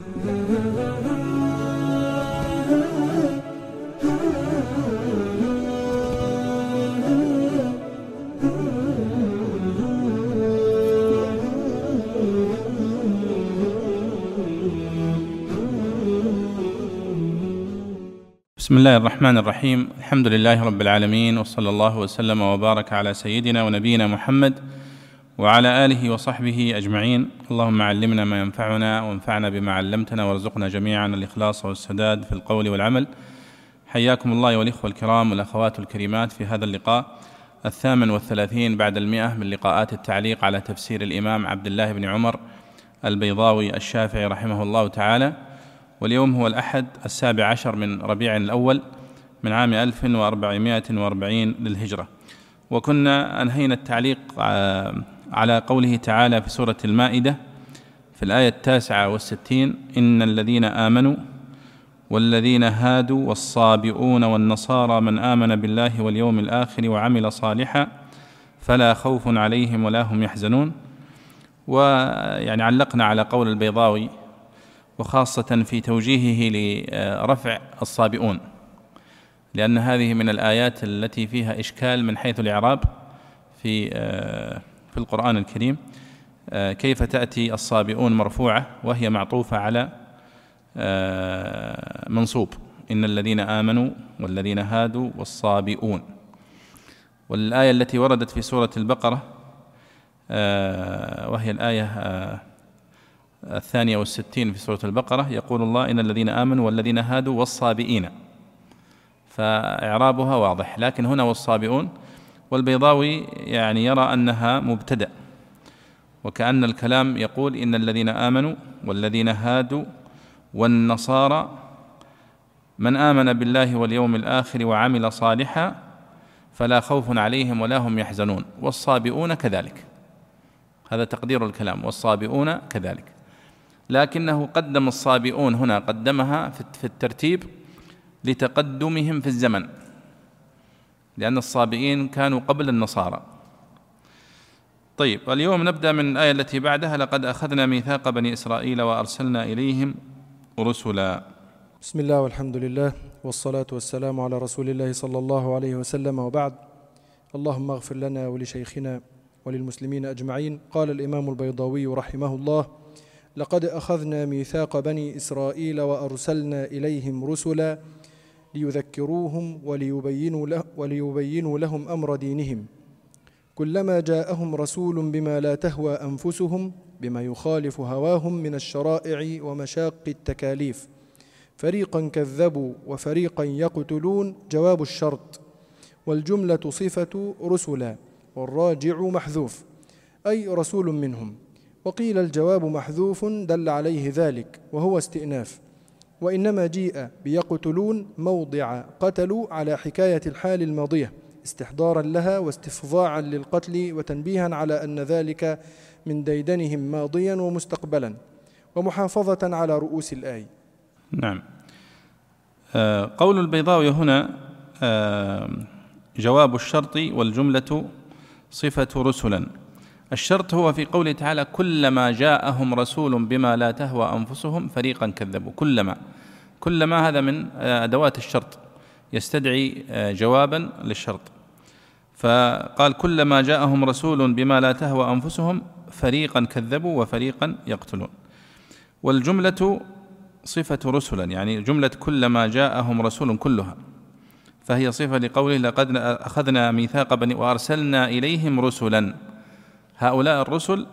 بسم الله الرحمن الرحيم. الحمد لله رب العالمين وصلى الله وسلم وبارك على سيدنا ونبينا محمد وعلى آله وصحبه أجمعين. اللهم علمنا ما ينفعنا وانفعنا بما علمتنا وارزقنا جميعا الإخلاص والسداد في القول والعمل. حياكم الله والاخوه الكرام والأخوات الكريمات في هذا اللقاء الثامن والثلاثين بعد المئة من لقاءات التعليق على تفسير الإمام عبد الله بن عمر البيضاوي الشافعي رحمه الله تعالى. واليوم هو الأحد السابع عشر من ربيع الأول من عام 1440 للهجرة. وكنا أنهينا التعليق آه، على قوله تعالى في سورة المائدة في الآية التاسعة والستين إن الذين آمنوا والذين هادوا والصابئون والنصارى من آمن بالله واليوم الآخر وعمل صالحا فلا خوف عليهم ولا هم يحزنون. ويعني علقنا على قول البيضاوي وخاصة في توجيهه لرفع الصابئون لأن هذه من الآيات التي فيها إشكال من حيث الإعراب في في القرآن الكريم كيف تأتي الصابئون مرفوعة وهي معطوفة على منصوب. إن الذين آمنوا والذين هادوا والصابئون. والآية التي وردت في سورة البقرة وهي الآية الثانية والستين في سورة البقرة يقول الله إن الذين آمنوا والذين هادوا والصابئين. فإعرابها واضح لكن هنا والصابئون والبيضاوي يعني يرى أنها مبتدأ وكأن الكلام يقول إن الذين آمنوا والذين هادوا والنصارى من آمن بالله واليوم الآخر وعمل صالحا فلا خوف عليهم ولا هم يحزنون والصابئون كذلك. هذا تقدير الكلام والصابئون كذلك. لكنه قدم الصابئون هنا قدمها في الترتيب لتقدمهم في الزمن. لأن الصابئين كانوا قبل النصارى. طيب اليوم نبدأ من الآية التي بعدها لقد أخذنا ميثاق بني إسرائيل وأرسلنا إليهم رسلا. بسم الله والحمد لله والصلاة والسلام على رسول الله صلى الله عليه وسلم وبعد. اللهم اغفر لنا ولشيخنا وللمسلمين أجمعين. قال الإمام البيضاوي رحمه الله لقد أخذنا ميثاق بني إسرائيل وأرسلنا إليهم رسلا ليذكروهم وليبينوا, له وليبينوا لهم أمر دينهم. كلما جاءهم رسول بما لا تهوى أنفسهم بما يخالف هواهم من الشرائع ومشاق التكاليف. فريقا كذبوا وفريقا يقتلون جواب الشرط. والجملة صفة رسلا والراجع محذوف. أي رسول منهم. وقيل الجواب محذوف دل عليه ذلك وهو استئناف. وإنما جيء بيقتلون موضع قتلوا على حكاية الحال الماضية استحضارا لها واستفضاعا للقتل وتنبيها على أن ذلك من ديدنهم ماضيا ومستقبلا ومحافظة على رؤوس الآي. نعم. آه قول البيضاوي هنا آه جواب الشرط والجملة صفة رسلا. الشرط هو في قوله تعالى كلما جاءهم رسول بما لا تهوى أنفسهم فريقا كذبوا. كلما. كلما هذا من أدوات الشرط. يستدعي جوابا للشرط. فقال كلما جاءهم رسول بما لا تهوى أنفسهم فريقا كذبوا وفريقا يقتلون. والجملة صفة رسلا يعني جملة كلما جاءهم رسول كلها. فهي صفة لقوله لقد أخذنا ميثاق بني وأرسلنا إليهم رسلا. هؤلاء الرسل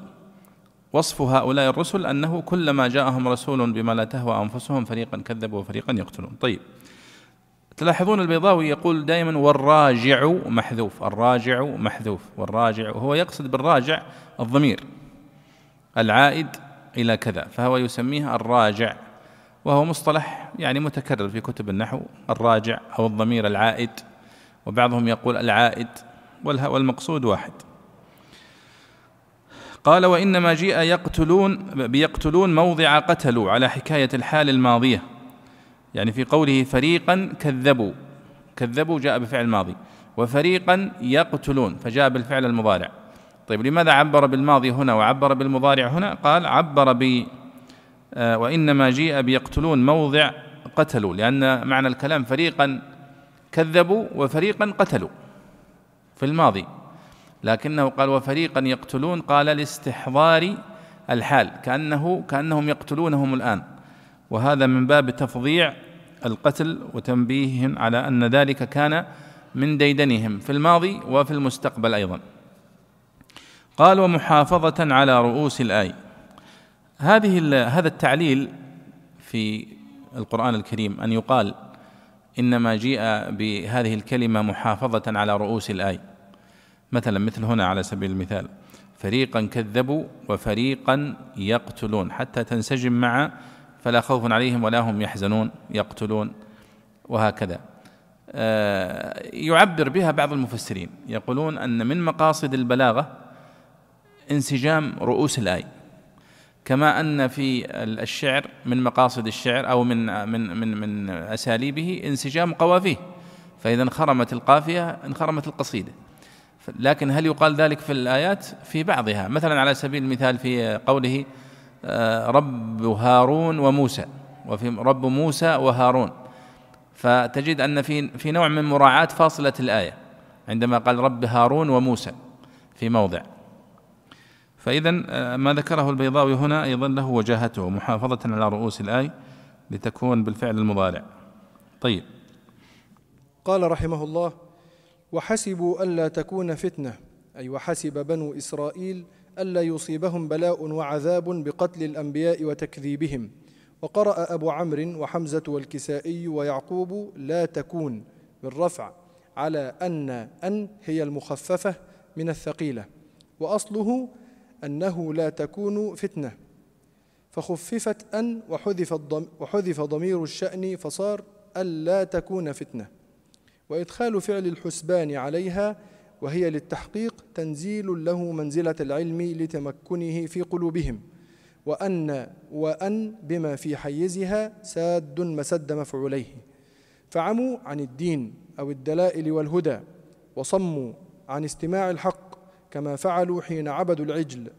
وصف هؤلاء الرسل أنه كلما جاءهم رسول بما لا تهوى أنفسهم فريقا كذبوا وفريقا يقتلون. طيب تلاحظون البيضاوي يقول دائما والراجع محذوف الراجع محذوف والراجع وهو يقصد بالراجع الضمير العائد إلى كذا فهو يسميه الراجع وهو مصطلح يعني متكرر في كتب النحو الراجع أو الضمير العائد وبعضهم يقول العائد والمقصود واحد. قال وإنما جيء يقتلون بيقتلون موضع قتلوا على حكاية الحال الماضية. يعني في قوله فريقا كذبوا كذبوا جاء بفعل ماضي وفريقا يقتلون فجاء بالفعل المضارع. طيب لماذا عبر بالماضي هنا وعبر بالمضارع هنا؟ قال عبر آه، وإنما جيء بيقتلون موضع قتلوا لأن معنى الكلام فريقا كذبوا وفريقا قتلوا في الماضي. لكنه قال وفريقا يقتلون قال لاستحضار الحال كأنه كأنهم يقتلونهم الآن. وهذا من باب تفظيع القتل وتنبيههم على أن ذلك كان من ديدنهم في الماضي وفي المستقبل أيضا. قال ومحافظة على رؤوس الآية هذه هذا التعليل في القرآن الكريم أن يقال إنما جيء بهذه الكلمة محافظة على رؤوس الآية مثلا مثل هنا على سبيل المثال فريقا كذبوا وفريقا يقتلون حتى تنسجم مع فلا خوف عليهم ولا هم يحزنون يقتلون وهكذا. آه، يعبر بها بعض المفسرين يقولون أن من مقاصد البلاغة انسجام رؤوس الايه كما أن في الشعر من مقاصد الشعر أو من من من من أساليبه انسجام قوافيه فإذا انخرمت القافية انخرمت القصيدة. لكن هل يقال ذلك في الآيات؟ في بعضها. مثلا على سبيل المثال في قوله آه، رب هارون وموسى وفي رب موسى وهارون. فتجد أن في في نوع من مراعاة فاصلة الآية عندما قال رب هارون وموسى في موضع. فإذا آه، ما ذكره البيضاوي هنا أيضا له وجاهته محافظة على رؤوس الآية لتكون بالفعل المضارع. طيب. قال رحمه الله وحسبوا ألا تكون فتنة أي وحسب بنو إسرائيل ألا يصيبهم بلاء وعذاب بقتل الأنبياء وتكذيبهم. وقرأ أبو عمرو وحمزة والكسائي ويعقوب لا تكون بالرفع على أن أن هي المخففة من الثقيلة. وأصله أنه لا تكون فتنة. فخففت أن وحذف, وحذف ضمير الشأن فصار ألا تكون فتنة. وإدخال فعل الحسبان عليها وهي للتحقيق تنزيل له منزلة العلم لتمكنه في قلوبهم. وأن وأن بما في حيزها ساد مسد مفعوليه. فعموا عن الدين أو الدلائل والهدى وصموا عن استماع الحق كما فعلوا حين عبدوا العجل.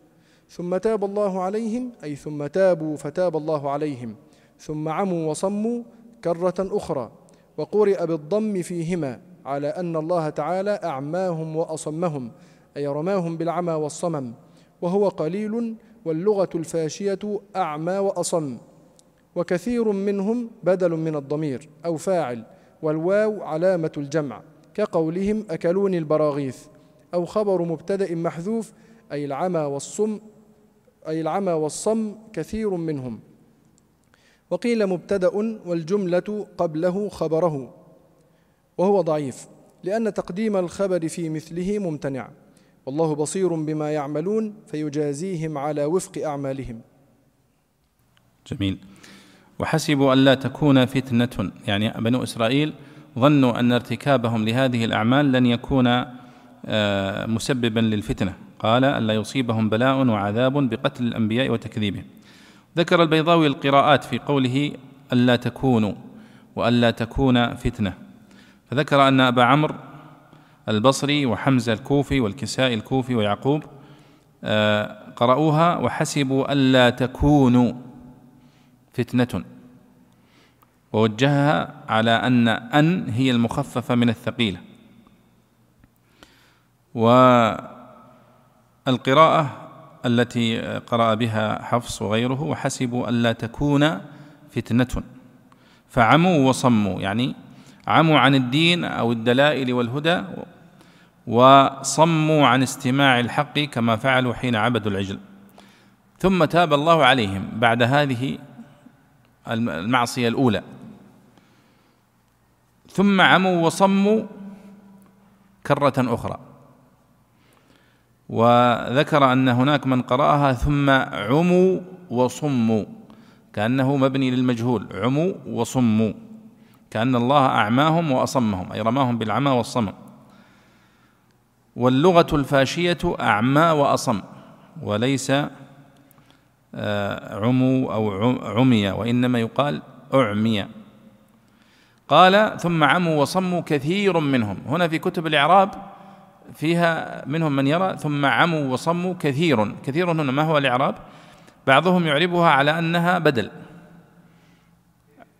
ثم تاب الله عليهم أي ثم تابوا فتاب الله عليهم. ثم عموا وصموا كرة أخرى. وقرئ بالضم فيهما على أن الله تعالى أعماهم وأصمهم أي رماهم بالعمى والصمم وهو قليل واللغة الفاشية أعمى وأصم. وكثير منهم بدل من الضمير أو فاعل والواو علامة الجمع كقولهم أكلوني البراغيث أو خبر مبتدأ محذوف أي العمى والصم أي العمى والصم كثير منهم. وقيل مبتدأ والجملة قبله خبره وهو ضعيف لأن تقديم الخبر في مثله ممتنع والله بصير بما يعملون فيجازيهم على وفق أعمالهم. جميل. وحسبوا ألا تكون فتنة يعني بنو إسرائيل ظنوا أن ارتكابهم لهذه الأعمال لن يكون آه، مسببا للفتنة. قال ألا يصيبهم بلاء وعذاب بقتل الأنبياء وتكذيبهم. ذكر البيضاوي القراءات في قوله ألا تكونوا وألا تكون فتنة. فذكر أن أبا عمرو البصري وحمزة الكوفي والكسائي الكوفي ويعقوب آه، قرأوها وحسبوا ألا تكونوا فتنة. ووجهها على أن أن هي المخففة من الثقيلة. والقراءة التي قرأ بها حفص وغيره وحسبوا ألا تكون فتنة. فعموا وصموا يعني عموا عن الدين أو الدلائل والهدى وصموا عن استماع الحق كما فعلوا حين عبدوا العجل. ثم تاب الله عليهم بعد هذه المعصية الأولى. ثم عموا وصموا كرة أخرى. وذكر أن هناك من قرأها ثم عموا وصموا كأنه مبني للمجهول عموا وصموا كأن الله أعماهم وأصمهم أي رماهم بالعمى والصمم واللغة الفاشية أعمى وأصم وليس آه، عموا أو عمي وإنما يقال أعمي. قال ثم عموا وصموا كثير منهم. هنا في كتب الإعراب فيها منهم من يرى ثم عموا وصموا كثير. كثير هنا ما هو الإعراب؟ بعضهم يعربها على أنها بدل.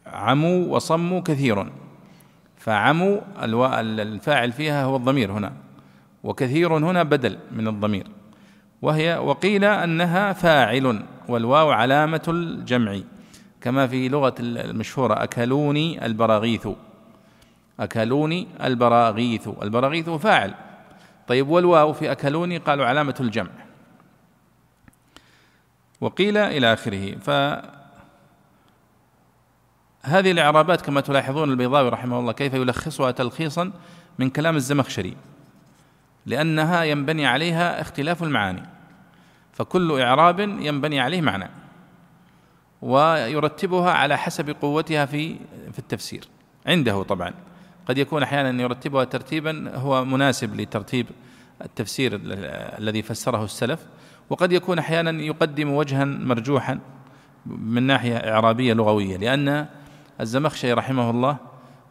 عموا وصموا كثير. فعموا الفاعل فيها هو الضمير هنا. وكثير هنا بدل من الضمير. وهي وقيل أنها فاعل والواو علامة الجمع. كما في لغة المشهورة أكلوني البراغيث. أكلوني البراغيث. البراغيث فاعل. طيب والواو في اكلوني قالوا علامة الجمع. وقيل إلى آخره ف هذه الإعرابات كما تلاحظون البيضاوي رحمه الله كيف يلخصها تلخيصا من كلام الزمخشري لأنها ينبني عليها اختلاف المعاني فكل إعراب ينبني عليه معنى ويرتبها على حسب قوتها في في التفسير عنده طبعا. قد يكون أحيانا يرتبها ترتيبا هو مناسب لترتيب التفسير الذي فسره السلف. وقد يكون أحيانا يقدم وجها مرجوحا من ناحية إعرابية لغوية لأن الزمخشري رحمه الله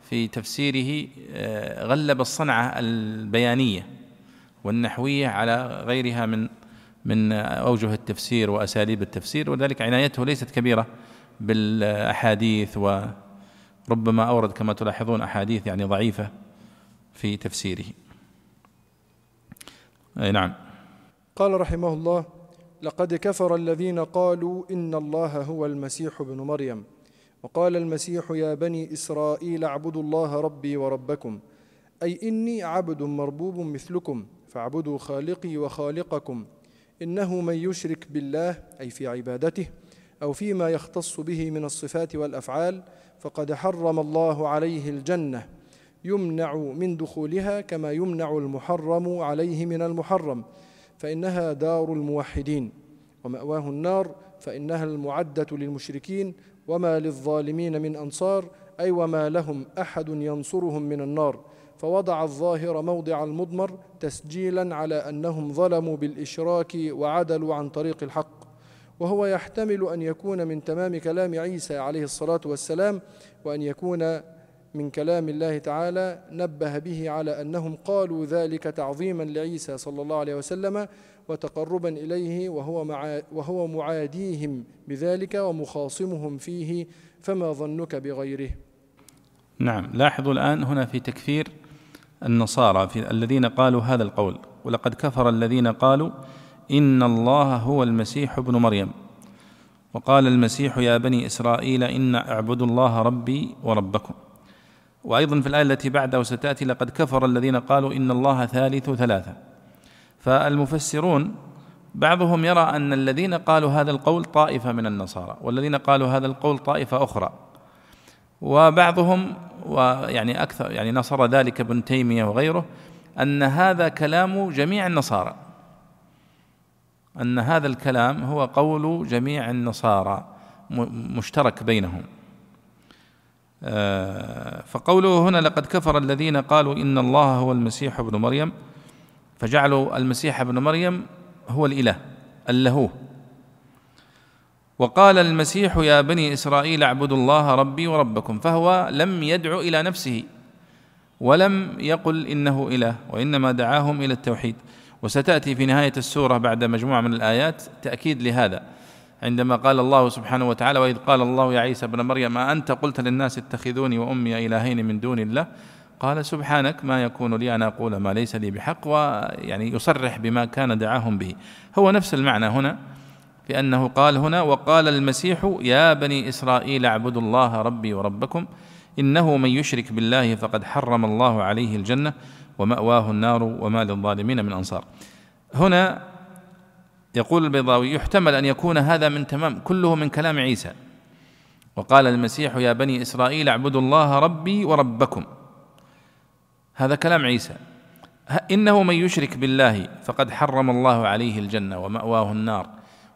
في تفسيره آه، غلب الصنعة البيانية والنحوية على غيرها من من أوجه التفسير وأساليب التفسير وذلك عنايته ليست كبيرة بالأحاديث وربما أورد كما تلاحظون أحاديث يعني ضعيفة في تفسيره. أي نعم. قال رحمه الله لقد كفر الذين قالوا إن الله هو المسيح ابن مريم. وقال المسيح يا بني إسرائيل اعبدوا الله ربي وربكم. أي إني عبد مربوب مثلكم فاعبدوا خالقي وخالقكم. إنه من يشرك بالله أي في عبادته أو فيما يختص به من الصفات والأفعال فقد حرم الله عليه الجنة يمنع من دخولها كما يمنع المحرم عليه من المحرم فإنها دار الموحدين. ومأواه النار فإنها المعدة للمشركين وما للظالمين من أنصار أي وما لهم أحد ينصرهم من النار. فوضع الظاهر موضع المضمر تسجيلا على أنهم ظلموا بالإشراك وعدلوا عن طريق الحق. وهو يحتمل أن يكون من تمام كلام عيسى عليه الصلاة والسلام وأن يكون من كلام الله تعالى نبه به على أنهم قالوا ذلك تعظيما لعيسى صلى الله عليه وسلم وتقربا إليه وهو, مع وهو معاديهم بذلك ومخاصمهم فيه فما ظنك بغيره. نعم لاحظوا الآن هنا في تكفير النصارى في الذين قالوا هذا القول. ولقد كفر الذين قالوا إن الله هو المسيح ابن مريم. وقال المسيح يا بني إسرائيل إن اعبدوا الله ربي وربكم. وأيضا في الآية التي بعدها وستأتي لقد كفر الذين قالوا إن الله ثالث ثلاثة. فالمفسرون بعضهم يرى أن الذين قالوا هذا القول طائفة من النصارى والذين قالوا هذا القول طائفة أخرى. وبعضهم ويعني أكثر يعني نصر ذلك ابن تيمية وغيره أن هذا كلام جميع النصارى. أن هذا الكلام هو قول جميع النصارى مشترك بينهم. آه، فقوله هنا لقد كفر الذين قالوا إن الله هو المسيح ابن مريم فجعلوا المسيح ابن مريم هو الإله اللهوه وقال المسيح يا بني إسرائيل اعبدوا الله ربي وربكم فهو لم يدعو إلى نفسه ولم يقل إنه إله وإنما دعاهم إلى التوحيد. وستأتي في نهاية السورة بعد مجموعة من الآيات تأكيد لهذا. عندما قال الله سبحانه وتعالى وإذ قال الله يا عيسى ابن مريم أنت قلت للناس اتخذوني وأمي إلهين من دون الله؟ قال سبحانك ما يكون لي أن أقول ما ليس لي بحق ويعني يصرح بما كان دعاهم به. هو نفس المعنى هنا في أنه قال هنا وقال المسيح يا بني إسرائيل اعبدوا الله ربي وربكم إنه من يشرك بالله فقد حرم الله عليه الجنة ومأواه النار وما للظالمين من أنصار. هنا يقول البيضاوي يحتمل أن يكون هذا من تمام كله من كلام عيسى. وقال المسيح يا بني إسرائيل اعبدوا الله ربي وربكم. هذا كلام عيسى. إنه من يشرك بالله فقد حرم الله عليه الجنة ومأواه النار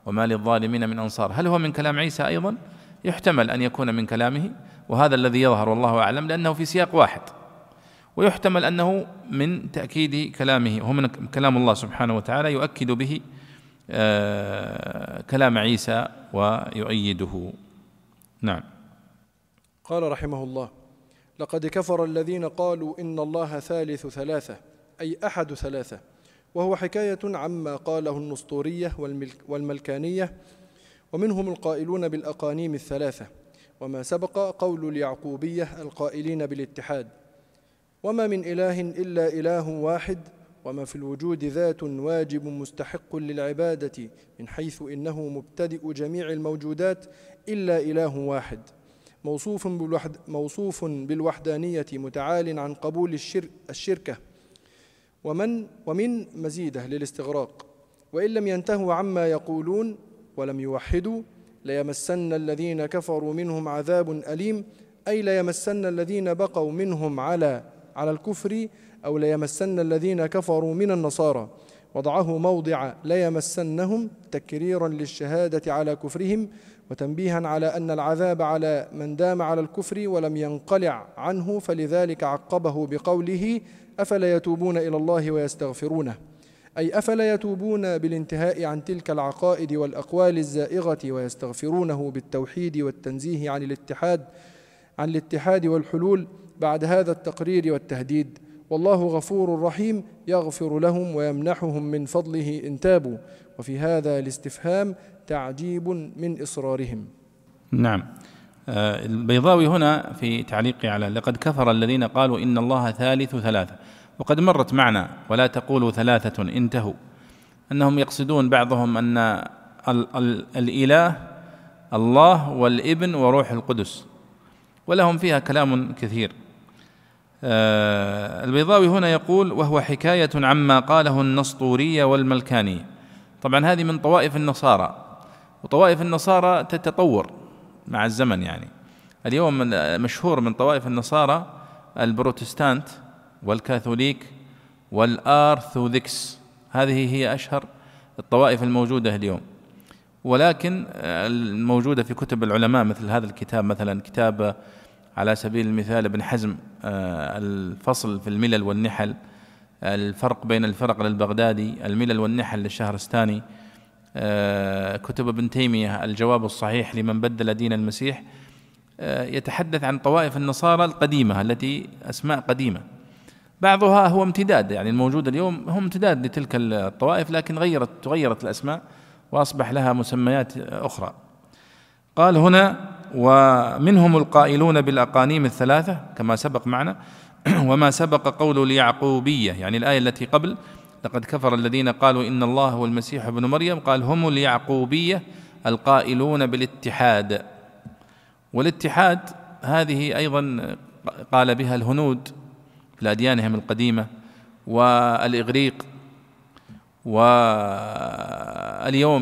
وما للظالمين من أنصار. هل هو من كلام عيسى أيضا؟ يحتمل أن يكون من كلامه. وهذا الذي يظهر والله أعلم لأنه في سياق واحد. ويحتمل أنه من تأكيد كلامه وهو من كلام الله سبحانه وتعالى يؤكد به آه، كلام عيسى ويؤيده. نعم. قال رحمه الله لقد كفر الذين قالوا إن الله ثالث ثلاثة أي أحد ثلاثة وهو حكاية عما قاله النسطورية والملكانية ومنهم القائلون بالأقانيم الثلاثة وما سبق قول اليعقوبية القائلين بالاتحاد. وما من إله إلا إله واحد وما في الوجود ذات واجب مستحق للعبادة من حيث إنه مبتدئ جميع الموجودات إلا إله واحد. موصوف, بالوحد موصوف بالوحدانية متعال عن قبول الشرك الشركة. ومن ومن مزيده للاستغراق. وإن لم ينتهوا عما يقولون ولم يوحدوا ليمسن الذين كفروا منهم عذاب أليم أي ليمسن الذين بقوا منهم على على الكفر أو ليمسن الذين كفروا من النصارى. وضعه موضع ليمسنهم تكريرا للشهادة على كفرهم وتنبيها على أن العذاب على من دام على الكفر ولم ينقلع عنه فلذلك عقبه بقوله أفلا يتوبون إلى الله ويستغفرونه؟ أي أفلا يتوبون بالانتهاء عن تلك العقائد والأقوال الزائغة ويستغفرونه بالتوحيد والتنزيه عن الاتحاد عن الاتحاد والحلول؟ بعد هذا التقرير والتهديد والله غفور رحيم يغفر لهم ويمنحهم من فضله إن تابوا. وفي هذا الاستفهام تعجيب من إصرارهم. نعم. آه، البيضاوي هنا في تعليقه على لقد كفر الذين قالوا إن الله ثالث ثلاثة. وقد مرت معنا ولا تقولوا ثلاثة انتهوا. أنهم يقصدون بعضهم أن ال ال الإله الله والإبن وروح القدس. ولهم فيها كلام كثير. البيضاوي هنا يقول وهو حكاية عما قاله النسطورية والملكانية طبعا هذه من طوائف النصارى وطوائف النصارى تتطور مع الزمن يعني. اليوم مشهور من طوائف النصارى البروتستانت والكاثوليك والآرثوذكس. هذه هي أشهر الطوائف الموجودة اليوم. ولكن الموجودة في كتب العلماء مثل هذا الكتاب مثلا كتاب على سبيل المثال ابن حزم آه، الفصل في الملل والنحل الفرق بين الفرق للبغدادي الملل والنحل للشهرستاني آه، كتب ابن تيمية الجواب الصحيح لمن بدل دين المسيح آه، يتحدث عن طوائف النصارى القديمة التي أسماء قديمة. بعضها هو امتداد يعني الموجود اليوم هو امتداد لتلك الطوائف لكن غيرت تغيرت الأسماء وأصبح لها مسميات أخرى. قال هنا ومنهم القائلون بالأقانيم الثلاثة كما سبق معنا. وما سبق قول اليعقوبية يعني الآية التي قبل لقد كفر الذين قالوا إن الله هو المسيح ابن مريم قال هم اليعقوبية القائلون بالاتحاد. والاتحاد هذه أيضا قال بها الهنود في أديانهم القديمة والإغريق واليوم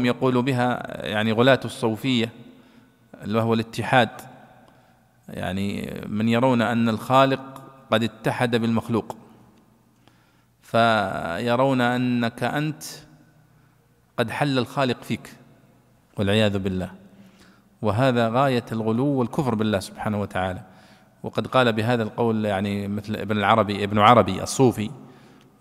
يقول بها يعني غلاة الصوفية. اللي هو الاتحاد. يعني من يرون أن الخالق قد اتحد بالمخلوق. فيرون أنك أنت قد حل الخالق فيك والعياذ بالله. وهذا غاية الغلو والكفر بالله سبحانه وتعالى. وقد قال بهذا القول يعني مثل ابن العربي ابن عربي الصوفي.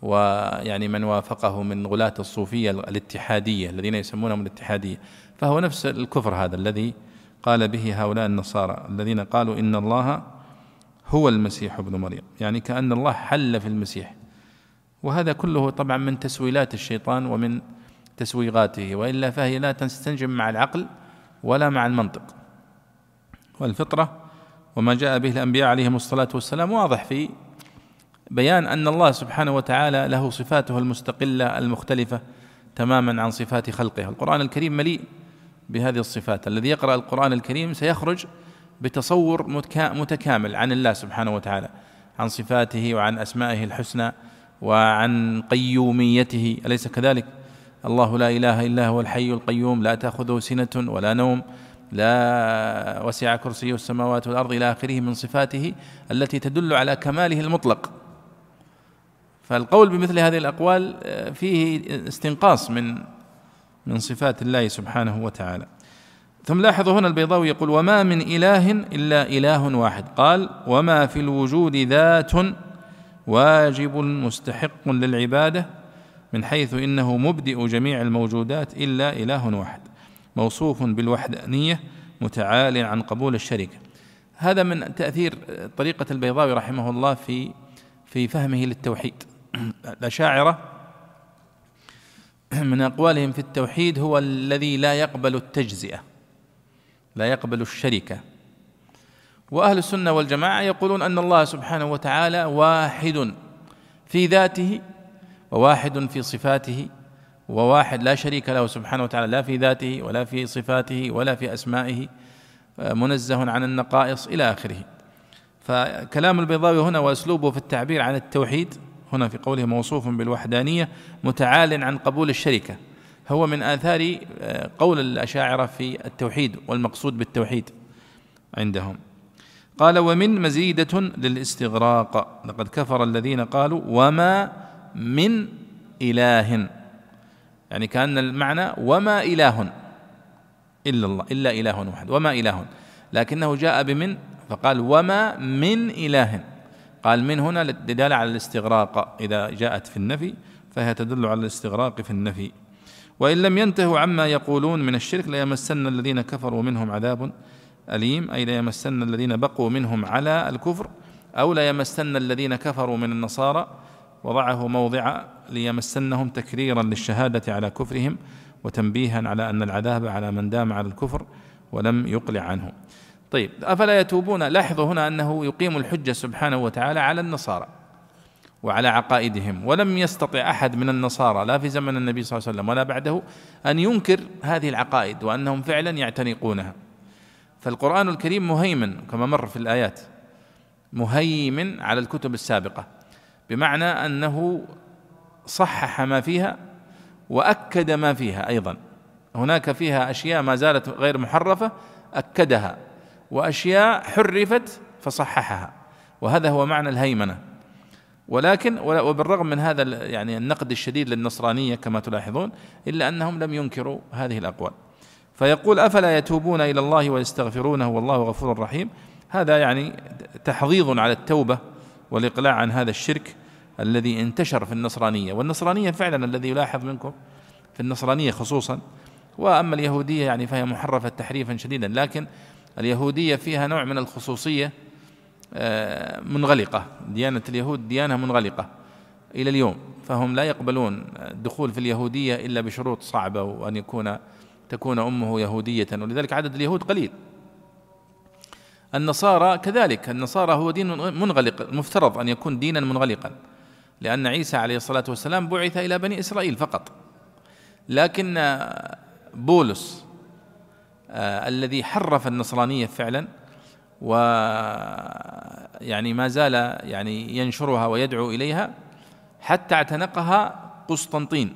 ويعني من وافقه من غلاة الصوفية الاتحادية الذين يسمونهم الاتحادية. فهو نفس الكفر هذا الذي قال به هؤلاء النصارى الذين قالوا إن الله هو المسيح ابن مريم. يعني كأن الله حل في المسيح. وهذا كله طبعا من تسويلات الشيطان ومن تسويغاته وإلا فهي لا تستنجم مع العقل ولا مع المنطق. والفطرة وما جاء به الأنبياء عليهم الصلاة والسلام واضح في بيان أن الله سبحانه وتعالى له صفاته المستقلة المختلفة تماما عن صفات خلقه. القرآن الكريم مليء بهذه الصفات. الذي يقرأ القرآن الكريم سيخرج بتصور متكامل عن الله سبحانه وتعالى عن صفاته وعن أسمائه الحسنى وعن قيوميته. أليس كذلك؟ الله لا إله إلا هو الحي القيوم لا تأخذه سنة ولا نوم لا وسع كرسيه السماوات والأرض إلى آخره من صفاته التي تدل على كماله المطلق. فالقول بمثل هذه الأقوال آه، فيه استنقاص من من صفات الله سبحانه وتعالى. ثم لاحظوا هنا البيضاوي يقول وما من إله إلا إله واحد. قال وما في الوجود ذات واجب مستحق للعبادة من حيث إنه مبدئ جميع الموجودات إلا إله واحد. موصوف بالوحدانية متعال عن قبول الشركة هذا من تأثير طريقة البيضاوي رحمه الله في في فهمه للتوحيد. الأشاعرة من أقوالهم في التوحيد هو الذي لا يقبل التجزئة لا يقبل الشركة. وأهل السنة والجماعة يقولون أن الله سبحانه وتعالى واحد في ذاته وواحد في صفاته وواحد لا شريك له سبحانه وتعالى لا في ذاته ولا في صفاته ولا في أسمائه منزه عن النقائص إلى آخره. فكلام البيضاوي هنا وأسلوبه في التعبير عن التوحيد هنا في قوله موصوف بالوحدانية متعال عن قبول الشركة. هو من آثار آه، قول الأشاعرة في التوحيد والمقصود بالتوحيد عندهم. قال ومن مزيدة للاستغراق. لقد كفر الذين قالوا وما من إله. يعني كأن المعنى وما إله إلا الله إلا إله واحد وما إله. لكنه جاء بمن فقال وما من إله. قال من هنا للدلالة على الاستغراق إذا جاءت في النفي فهي تدل على الاستغراق في النفي. وإن لم ينتهوا عما يقولون من الشرك ليمسن الذين كفروا منهم عذاب أليم أي ليمسن الذين بقوا منهم على الكفر أو ليمسن الذين كفروا من النصارى وضعه موضع ليمسنهم تكريرا للشهادة على كفرهم وتنبيها على أن العذاب على من دام على الكفر ولم يقلع عنه. طيب أفلا يتوبون؟ لاحظوا هنا أنه يقيم الحجة سبحانه وتعالى على النصارى وعلى عقائدهم ولم يستطع أحد من النصارى لا في زمن النبي صلى الله عليه وسلم ولا بعده أن ينكر هذه العقائد وأنهم فعلا يعتنقونها. فالقرآن الكريم مهيمن كما مر في الآيات مهيمن على الكتب السابقة بمعنى أنه صحح ما فيها وأكد ما فيها أيضا. هناك فيها أشياء ما زالت غير محرفة أكدها. وأشياء حرفت فصححها. وهذا هو معنى الهيمنة. ولكن وبالرغم من هذا يعني النقد الشديد للنصرانية كما تلاحظون إلا أنهم لم ينكروا هذه الأقوال. فيقول أفلا يتوبون إلى الله ويستغفرونه والله غفور رحيم؟ هذا يعني تحضيض على التوبة والإقلاع عن هذا الشرك الذي انتشر في النصرانية. والنصرانية فعلا الذي يلاحظ منكم في النصرانية خصوصا. وأما اليهودية يعني فهي محرفة تحريفا شديدا. لكن اليهودية فيها نوع من الخصوصية آه، منغلقة. ديانة اليهود ديانة منغلقة إلى اليوم. فهم لا يقبلون الدخول في اليهودية إلا بشروط صعبة وأن يكون تكون أمه يهودية. ولذلك عدد اليهود قليل. النصارى كذلك. النصارى هو دين منغلق المفترض أن يكون دينا منغلقا لأن عيسى عليه الصلاة والسلام بعث إلى بني إسرائيل فقط. لكن بولس الذي حرف النصرانية فعلا و يعني ما زال يعني ينشرها ويدعو إليها حتى اعتنقها قسطنطين.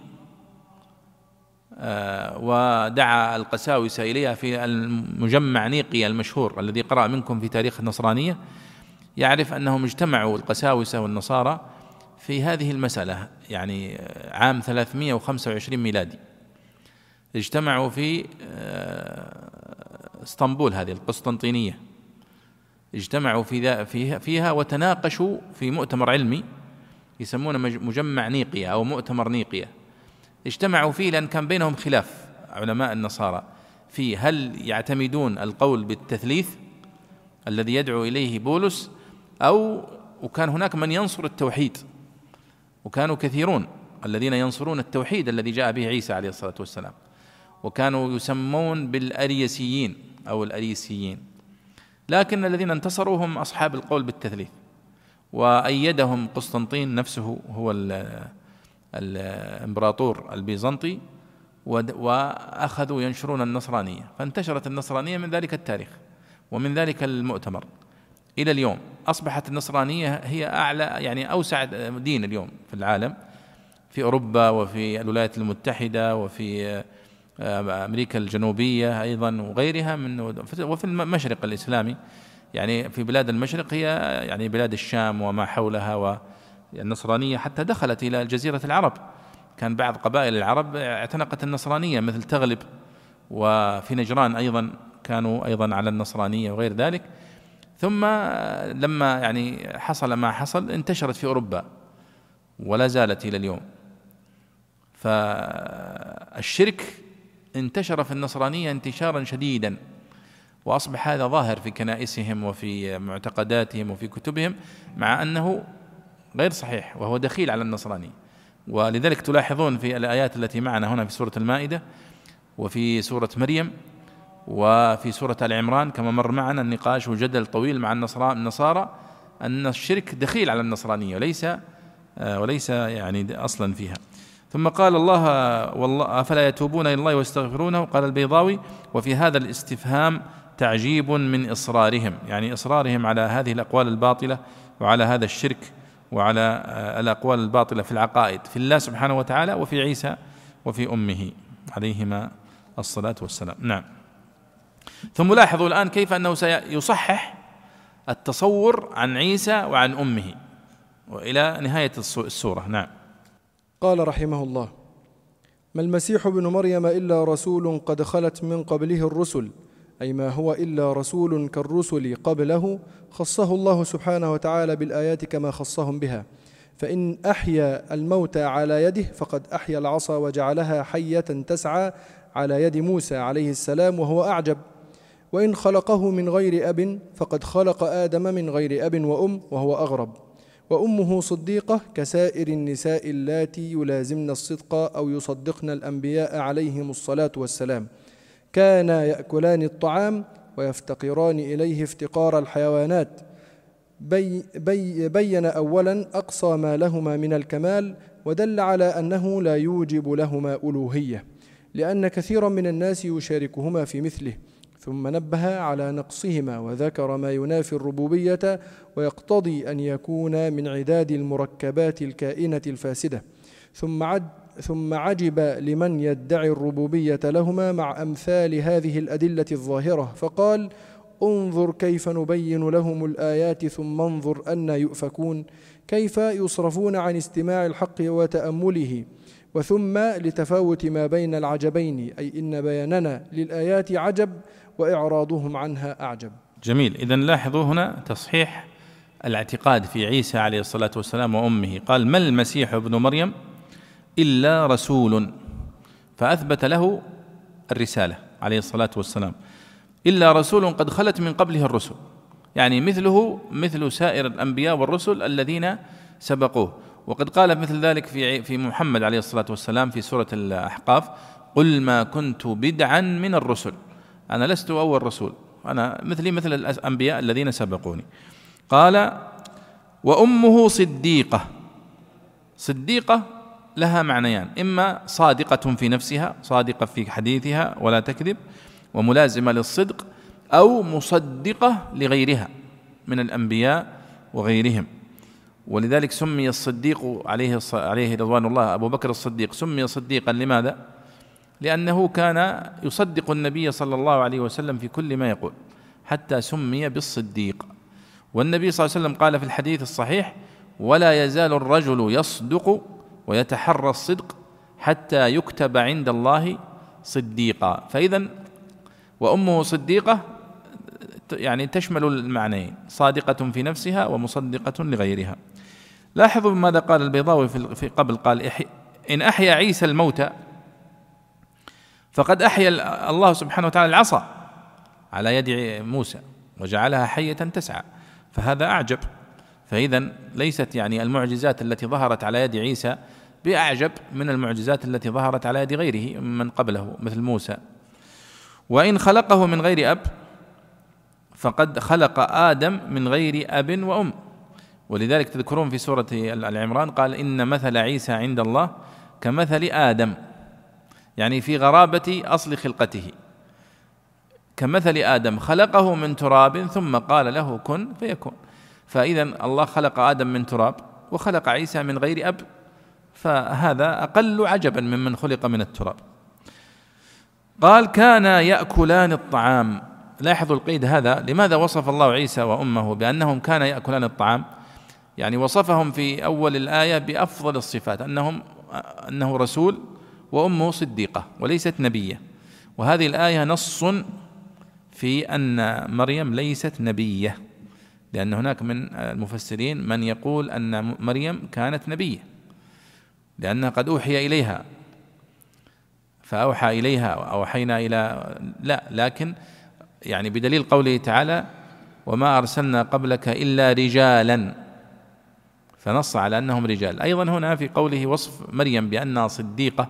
آه ودعا القساوسة إليها في المجمع نيقيا المشهور الذي قرأ منكم في تاريخ النصرانية. يعرف أنهم اجتمعوا القساوسة والنصارى في هذه المسألة يعني عام 325 ميلادي. اجتمعوا في آه، اسطنبول هذه القسطنطينية. اجتمعوا في فيها, فيها وتناقشوا في مؤتمر علمي يسمونه مجمع نيقيا أو مؤتمر نيقيا. اجتمعوا فيه لأن كان بينهم خلاف علماء النصارى في هل يعتمدون القول بالتثليث الذي يدعو إليه بولس أو وكان هناك من ينصر التوحيد وكانوا كثيرون الذين ينصرون التوحيد الذي جاء به عيسى عليه الصلاة والسلام وكانوا يسمون بالأريسيين. أو الاريسيين لكن الذين انتصروا هم أصحاب القول بالتثليث وأيدهم قسطنطين نفسه هو الإمبراطور البيزنطي وأخذوا ينشرون النصرانية. فانتشرت النصرانية من ذلك التاريخ ومن ذلك المؤتمر إلى اليوم. أصبحت النصرانية هي أعلى يعني أوسع دين اليوم في العالم في أوروبا وفي الولايات المتحدة وفي أمريكا الجنوبية أيضا وغيرها من وفي المشرق الإسلامي. يعني في بلاد المشرق هي يعني بلاد الشام وما حولها والنصرانية. حتى دخلت إلى جزيرة العرب. كان بعض قبائل العرب اعتنقت النصرانية مثل تغلب. وفي نجران أيضا كانوا أيضا على النصرانية وغير ذلك. ثم لما يعني حصل ما حصل انتشرت في أوروبا ولا زالت إلى اليوم. فالشرك انتشر في النصرانية انتشارا شديدا وأصبح هذا ظاهر في كنائسهم وفي معتقداتهم وفي كتبهم مع أنه غير صحيح وهو دخيل على النصرانيه ولذلك تلاحظون في الآيات التي معنا هنا في سورة المائدة وفي سورة مريم وفي سورة آل عمران كما مر معنا النقاش وجدل طويل مع النصارى أن الشرك دخيل على النصرانية وليس آه، وليس يعني أصلا فيها. ثم قال الله والله أفلا يتوبون إلى الله ويستغفرونه؟ قال البيضاوي وفي هذا الاستفهام تعجيب من إصرارهم يعني إصرارهم على هذه الأقوال الباطلة وعلى هذا الشرك وعلى آه، الأقوال الباطلة في العقائد في الله سبحانه وتعالى وفي عيسى وفي أمه عليهما الصلاة والسلام. نعم. ثم لاحظوا الآن كيف أنه سيصحح التصور عن عيسى وعن أمه وإلى نهاية السورة. نعم. قال رحمه الله ما المسيح ابن مريم إلا رسول قد خلت من قبله الرسل أي ما هو إلا رسول كالرسل قبله خصه الله سبحانه وتعالى بالآيات كما خصهم بها. فإن أحيا الموتى على يده فقد أحيا العصا وجعلها حية تسعى على يد موسى عليه السلام وهو أعجب. وإن خلقه من غير أب فقد خلق آدم من غير أب وأم وهو أغرب. وأمه صديقة كسائر النساء اللاتي يلازمن الصدق أو يصدقن الأنبياء عليهم الصلاة والسلام. كانا يأكلان الطعام ويفتقران إليه افتقار الحيوانات. بي بي بين أولا أقصى ما لهما من الكمال ودل على أنه لا يوجب لهما ألوهية لأن كثيرا من الناس يشاركهما في مثله. ثم نبه على نقصهما وذكر ما ينافي الربوبية ويقتضي أن يكون من عداد المركبات الكائنة الفاسدة. ثم عد ثم عجب لمن يدعي الربوبية لهما مع أمثال هذه الأدلة الظاهرة فقال انظر كيف نبين لهم الآيات ثم انظر أن يؤفكون. كيف يصرفون عن استماع الحق وتأمله. وثم لتفاوت ما بين العجبين أي إن بياننا للآيات عجب وإعراضهم عنها أعجب. جميل. إذا لاحظوا هنا تصحيح الاعتقاد في عيسى عليه الصلاة والسلام وأمه. قال ما المسيح ابن مريم إلا رسول. فأثبت له الرسالة عليه الصلاة والسلام. إلا رسول قد خلت من قبله الرسل. يعني مثله مثل سائر الأنبياء والرسل الذين سبقوه. وقد قال مثل ذلك في في محمد عليه الصلاة والسلام في سورة الأحقاف قل ما كنت بدعا من الرسل. أنا لست أول رسول أنا مثلي مثل الأنبياء الذين سبقوني. قال وأمه صديقة. صديقة لها معنيان إما صادقة في نفسها صادقة في حديثها ولا تكذب وملازمة للصدق أو مصدقة لغيرها من الأنبياء وغيرهم. ولذلك سمي الصديق عليه عليه رضوان الله أبو بكر الصديق. سمي صديقا لماذا؟ لأنه كان يصدق النبي صلى الله عليه وسلم في كل ما يقول حتى سمي بالصديق. والنبي صلى الله عليه وسلم قال في الحديث الصحيح ولا يزال الرجل يصدق ويتحرى الصدق حتى يكتب عند الله صديقا. فإذا وأمه صديقة يعني تشمل المعنيين صادقة في نفسها ومصدقة لغيرها. لاحظوا ماذا قال البيضاوي في قبل قال إن أحيا عيسى الموتى فقد أحيا الله سبحانه وتعالى العصا على يد موسى وجعلها حية تسعى فهذا أعجب. فإذا ليست يعني المعجزات التي ظهرت على يد عيسى بأعجب من المعجزات التي ظهرت على يد غيره من قبله مثل موسى. وإن خلقه من غير أب فقد خلق آدم من غير أب وأم. ولذلك تذكرون في سورة العمران قال إن مثل عيسى عند الله كمثل آدم. يعني في غرابة أصل خلقته. كمثل آدم خلقه من تراب ثم قال له كن فيكون. فإذا الله خلق آدم من تراب وخلق عيسى من غير أب. فهذا أقل عجبا ممن خلق من التراب. قال كان يأكلان الطعام. لاحظوا القيد هذا. لماذا وصف الله عيسى وأمه بأنهم كان يأكلان الطعام؟ يعني وصفهم في أول الآية بأفضل الصفات أنهم أنه رسول وأمه صديقة وليست نبية. وهذه الآية نص في أن مريم ليست نبية لأن هناك من المفسرين من يقول أن مريم كانت نبية لأنها قد أوحي إليها. فأوحى إليها أوحينا إلى لا لكن يعني بدليل قوله تعالى وما أرسلنا قبلك إلا رجالا فنص على أنهم رجال. أيضا هنا في قوله وصف مريم بأنها صديقة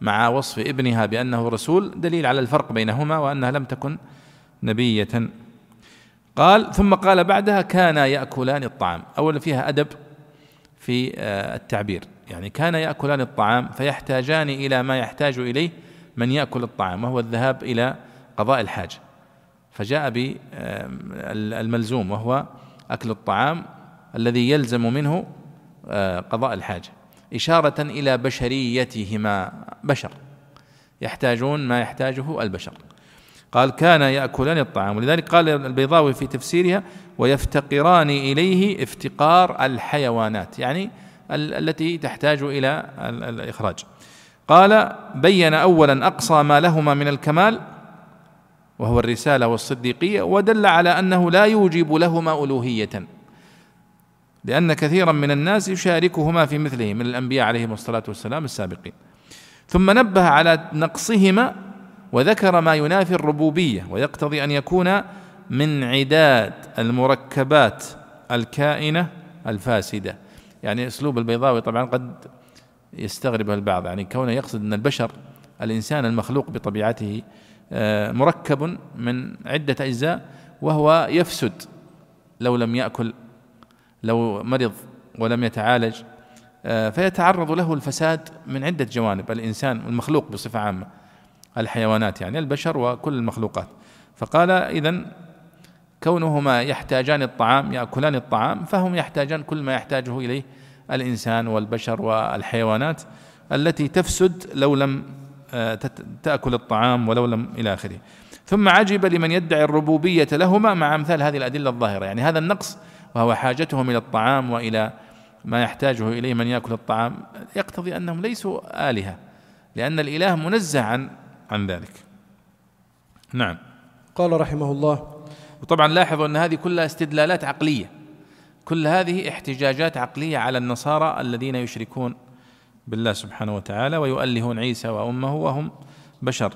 مع وصف ابنها بأنه رسول دليل على الفرق بينهما وأنها لم تكن نبية. قال ثم قال بعدها كان يأكلان الطعام. أولا فيها أدب في آه، التعبير. يعني كان يأكلان الطعام فيحتاجان إلى ما يحتاج إليه من يأكل الطعام وهو الذهاب إلى قضاء الحاجة. فجاء بالملزوم وهو أكل الطعام الذي يلزم منه آه، قضاء الحاجة إشارة إلى بشريتهما بشر يحتاجون ما يحتاجه البشر. قال كان يأكلان الطعام. ولذلك قال البيضاوي في تفسيرها ويفتقران إليه افتقار الحيوانات. يعني التي تحتاج إلى الإخراج. قال بين أولا أقصى ما لهما من الكمال وهو الرسالة والصديقية ودل على أنه لا يوجب لهما ألوهية. لأن كثيرا من الناس يشاركهما في مثله من الأنبياء عليهم الصلاة والسلام السابقين. ثم نبه على نقصهما وذكر ما ينافي الربوبية ويقتضي أن يكون من عداد المركبات الكائنة الفاسدة. يعني أسلوب البيضاوي طبعا قد يستغربه البعض يعني كونه يقصد أن البشر الإنسان المخلوق بطبيعته آه، مركب من عدة أجزاء وهو يفسد لو لم يأكل لو مرض ولم يتعالج آه، فيتعرض له الفساد من عدة جوانب الإنسان المخلوق بصفة عامة الحيوانات يعني البشر وكل المخلوقات. فقال إذا كونهما يحتاجان الطعام يأكلان الطعام فهم يحتاجان كل ما يحتاجه إليه الإنسان والبشر والحيوانات التي تفسد لو لم آه، تأكل الطعام ولو لم إلى آخره. ثم عجب لمن يدعي الربوبية لهما مع أمثال هذه الأدلة الظاهرة. يعني هذا النقص وهو حاجتهم إلى الطعام وإلى ما يحتاجه إليه من يأكل الطعام يقتضي أنهم ليسوا آلهة لأن الإله منزه عن عن ذلك. نعم. قال رحمه الله وطبعا لاحظوا أن هذه كلها استدلالات عقلية. كل هذه احتجاجات عقلية على النصارى الذين يشركون بالله سبحانه وتعالى ويؤلهون عيسى وأمه وهم بشر.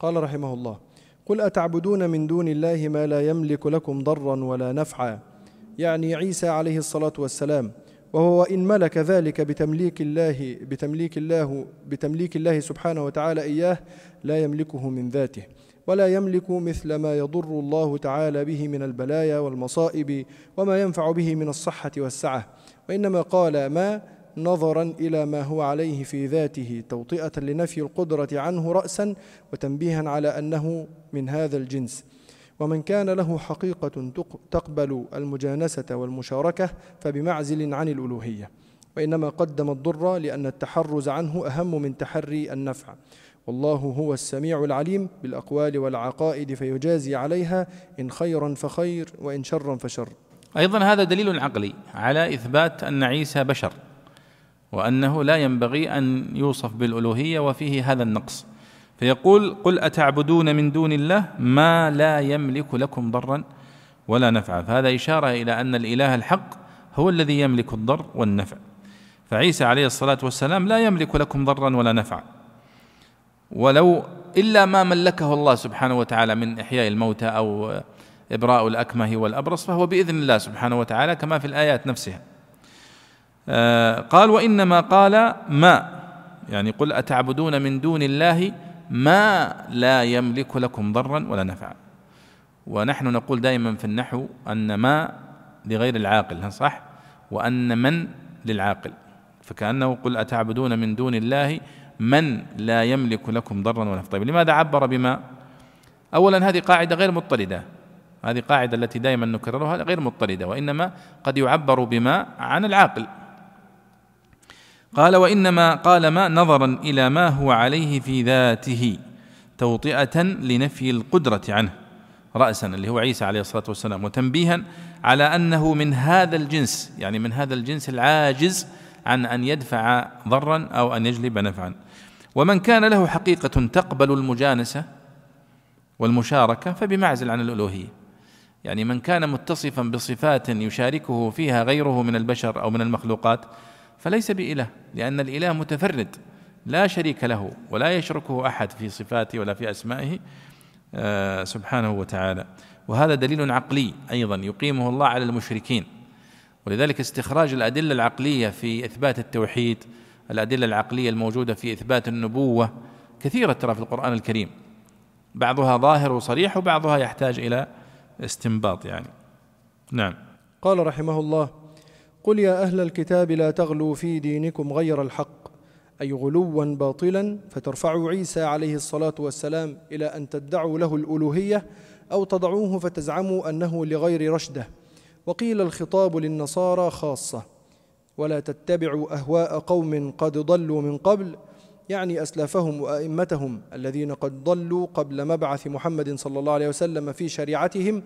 قال رحمه الله قل أتعبدون من دون الله ما لا يملك لكم ضرا ولا نفعا. يعني عيسى عليه الصلاة والسلام وهو إن ملك ذلك بتمليك الله بتمليك الله بتمليك الله سبحانه وتعالى إياه لا يملكه من ذاته ولا يملك مثل ما يضر الله تعالى به من البلايا والمصائب وما ينفع به من الصحة والسعة. وإنما قال ما نظرا إلى ما هو عليه في ذاته توطئة لنفي القدرة عنه رأسا وتنبيها على أنه من هذا الجنس ومن كان له حقيقة تقبل المجانسة والمشاركة فبمعزل عن الألوهية. وإنما قدم الضر لأن التحرز عنه أهم من تحري النفع. والله هو السميع العليم بالأقوال والعقائد فيجازي عليها إن خيرا فخير وإن شرا فشر. أيضا هذا دليل عقلي على إثبات أن عيسى بشر وأنه لا ينبغي أن يوصف بالألوهية وفيه هذا النقص. فيقول قل أتعبدون من دون الله ما لا يملك لكم ضرا ولا نفعا. فهذا إشارة إلى أن الإله الحق هو الذي يملك الضر والنفع. فعيسى عليه الصلاة والسلام لا يملك لكم ضرا ولا نفعا. ولو إلا ما ملكه الله سبحانه وتعالى من إحياء الموتى أو إبراء الأكمه والأبرص فهو بإذن الله سبحانه وتعالى كما في الآيات نفسها. آه قال وإنما قال ما يعني قل أتعبدون من دون الله ما لا يملك لكم ضرا ولا نفعا ونحن نقول دائما في النحو أن ما لغير العاقل صح؟ وأن من للعاقل. فكأنه قل أتعبدون من دون الله من لا يملك لكم ضرا ولا طيب لماذا عبر بما؟ أولا هذه قاعدة غير مضطردة هذه قاعدة التي دائما نكررها غير مضطردة وإنما قد يعبر بما عن العاقل. قال وإنما قال ما نظرا إلى ما هو عليه في ذاته توطئة لنفي القدرة عنه راسا اللي هو عيسى عليه الصلاة والسلام وتنبيها على أنه من هذا الجنس يعني من هذا الجنس العاجز عن أن يدفع ضرا أو أن يجلب نفعا. ومن كان له حقيقة تقبل المجانسة والمشاركة فبمعزل عن الألوهية. يعني من كان متصفا بصفات يشاركه فيها غيره من البشر أو من المخلوقات فليس بإله لأن الإله متفرد لا شريك له ولا يشركه أحد في صفاته ولا في أسمائه آه، سبحانه وتعالى. وهذا دليل عقلي أيضا يقيمه الله على المشركين. ولذلك استخراج الأدلة العقلية في إثبات التوحيد الأدلة العقلية الموجودة في إثبات النبوة كثيرة ترى في القرآن الكريم. بعضها ظاهر وصريح وبعضها يحتاج إلى استنباط يعني. نعم. قال رحمه الله قل يا أهل الكتاب لا تغلوا في دينكم غير الحق أي غلوا باطلا فترفعوا عيسى عليه الصلاة والسلام إلى أن تدعوا له الألوهية أو تضعوه فتزعموا أنه لغير رشده. وقيل الخطاب للنصارى خاصة ولا تتبعوا أهواء قوم قد ضلوا من قبل يعني أسلافهم وأئمتهم الذين قد ضلوا قبل مبعث محمد صلى الله عليه وسلم في شريعتهم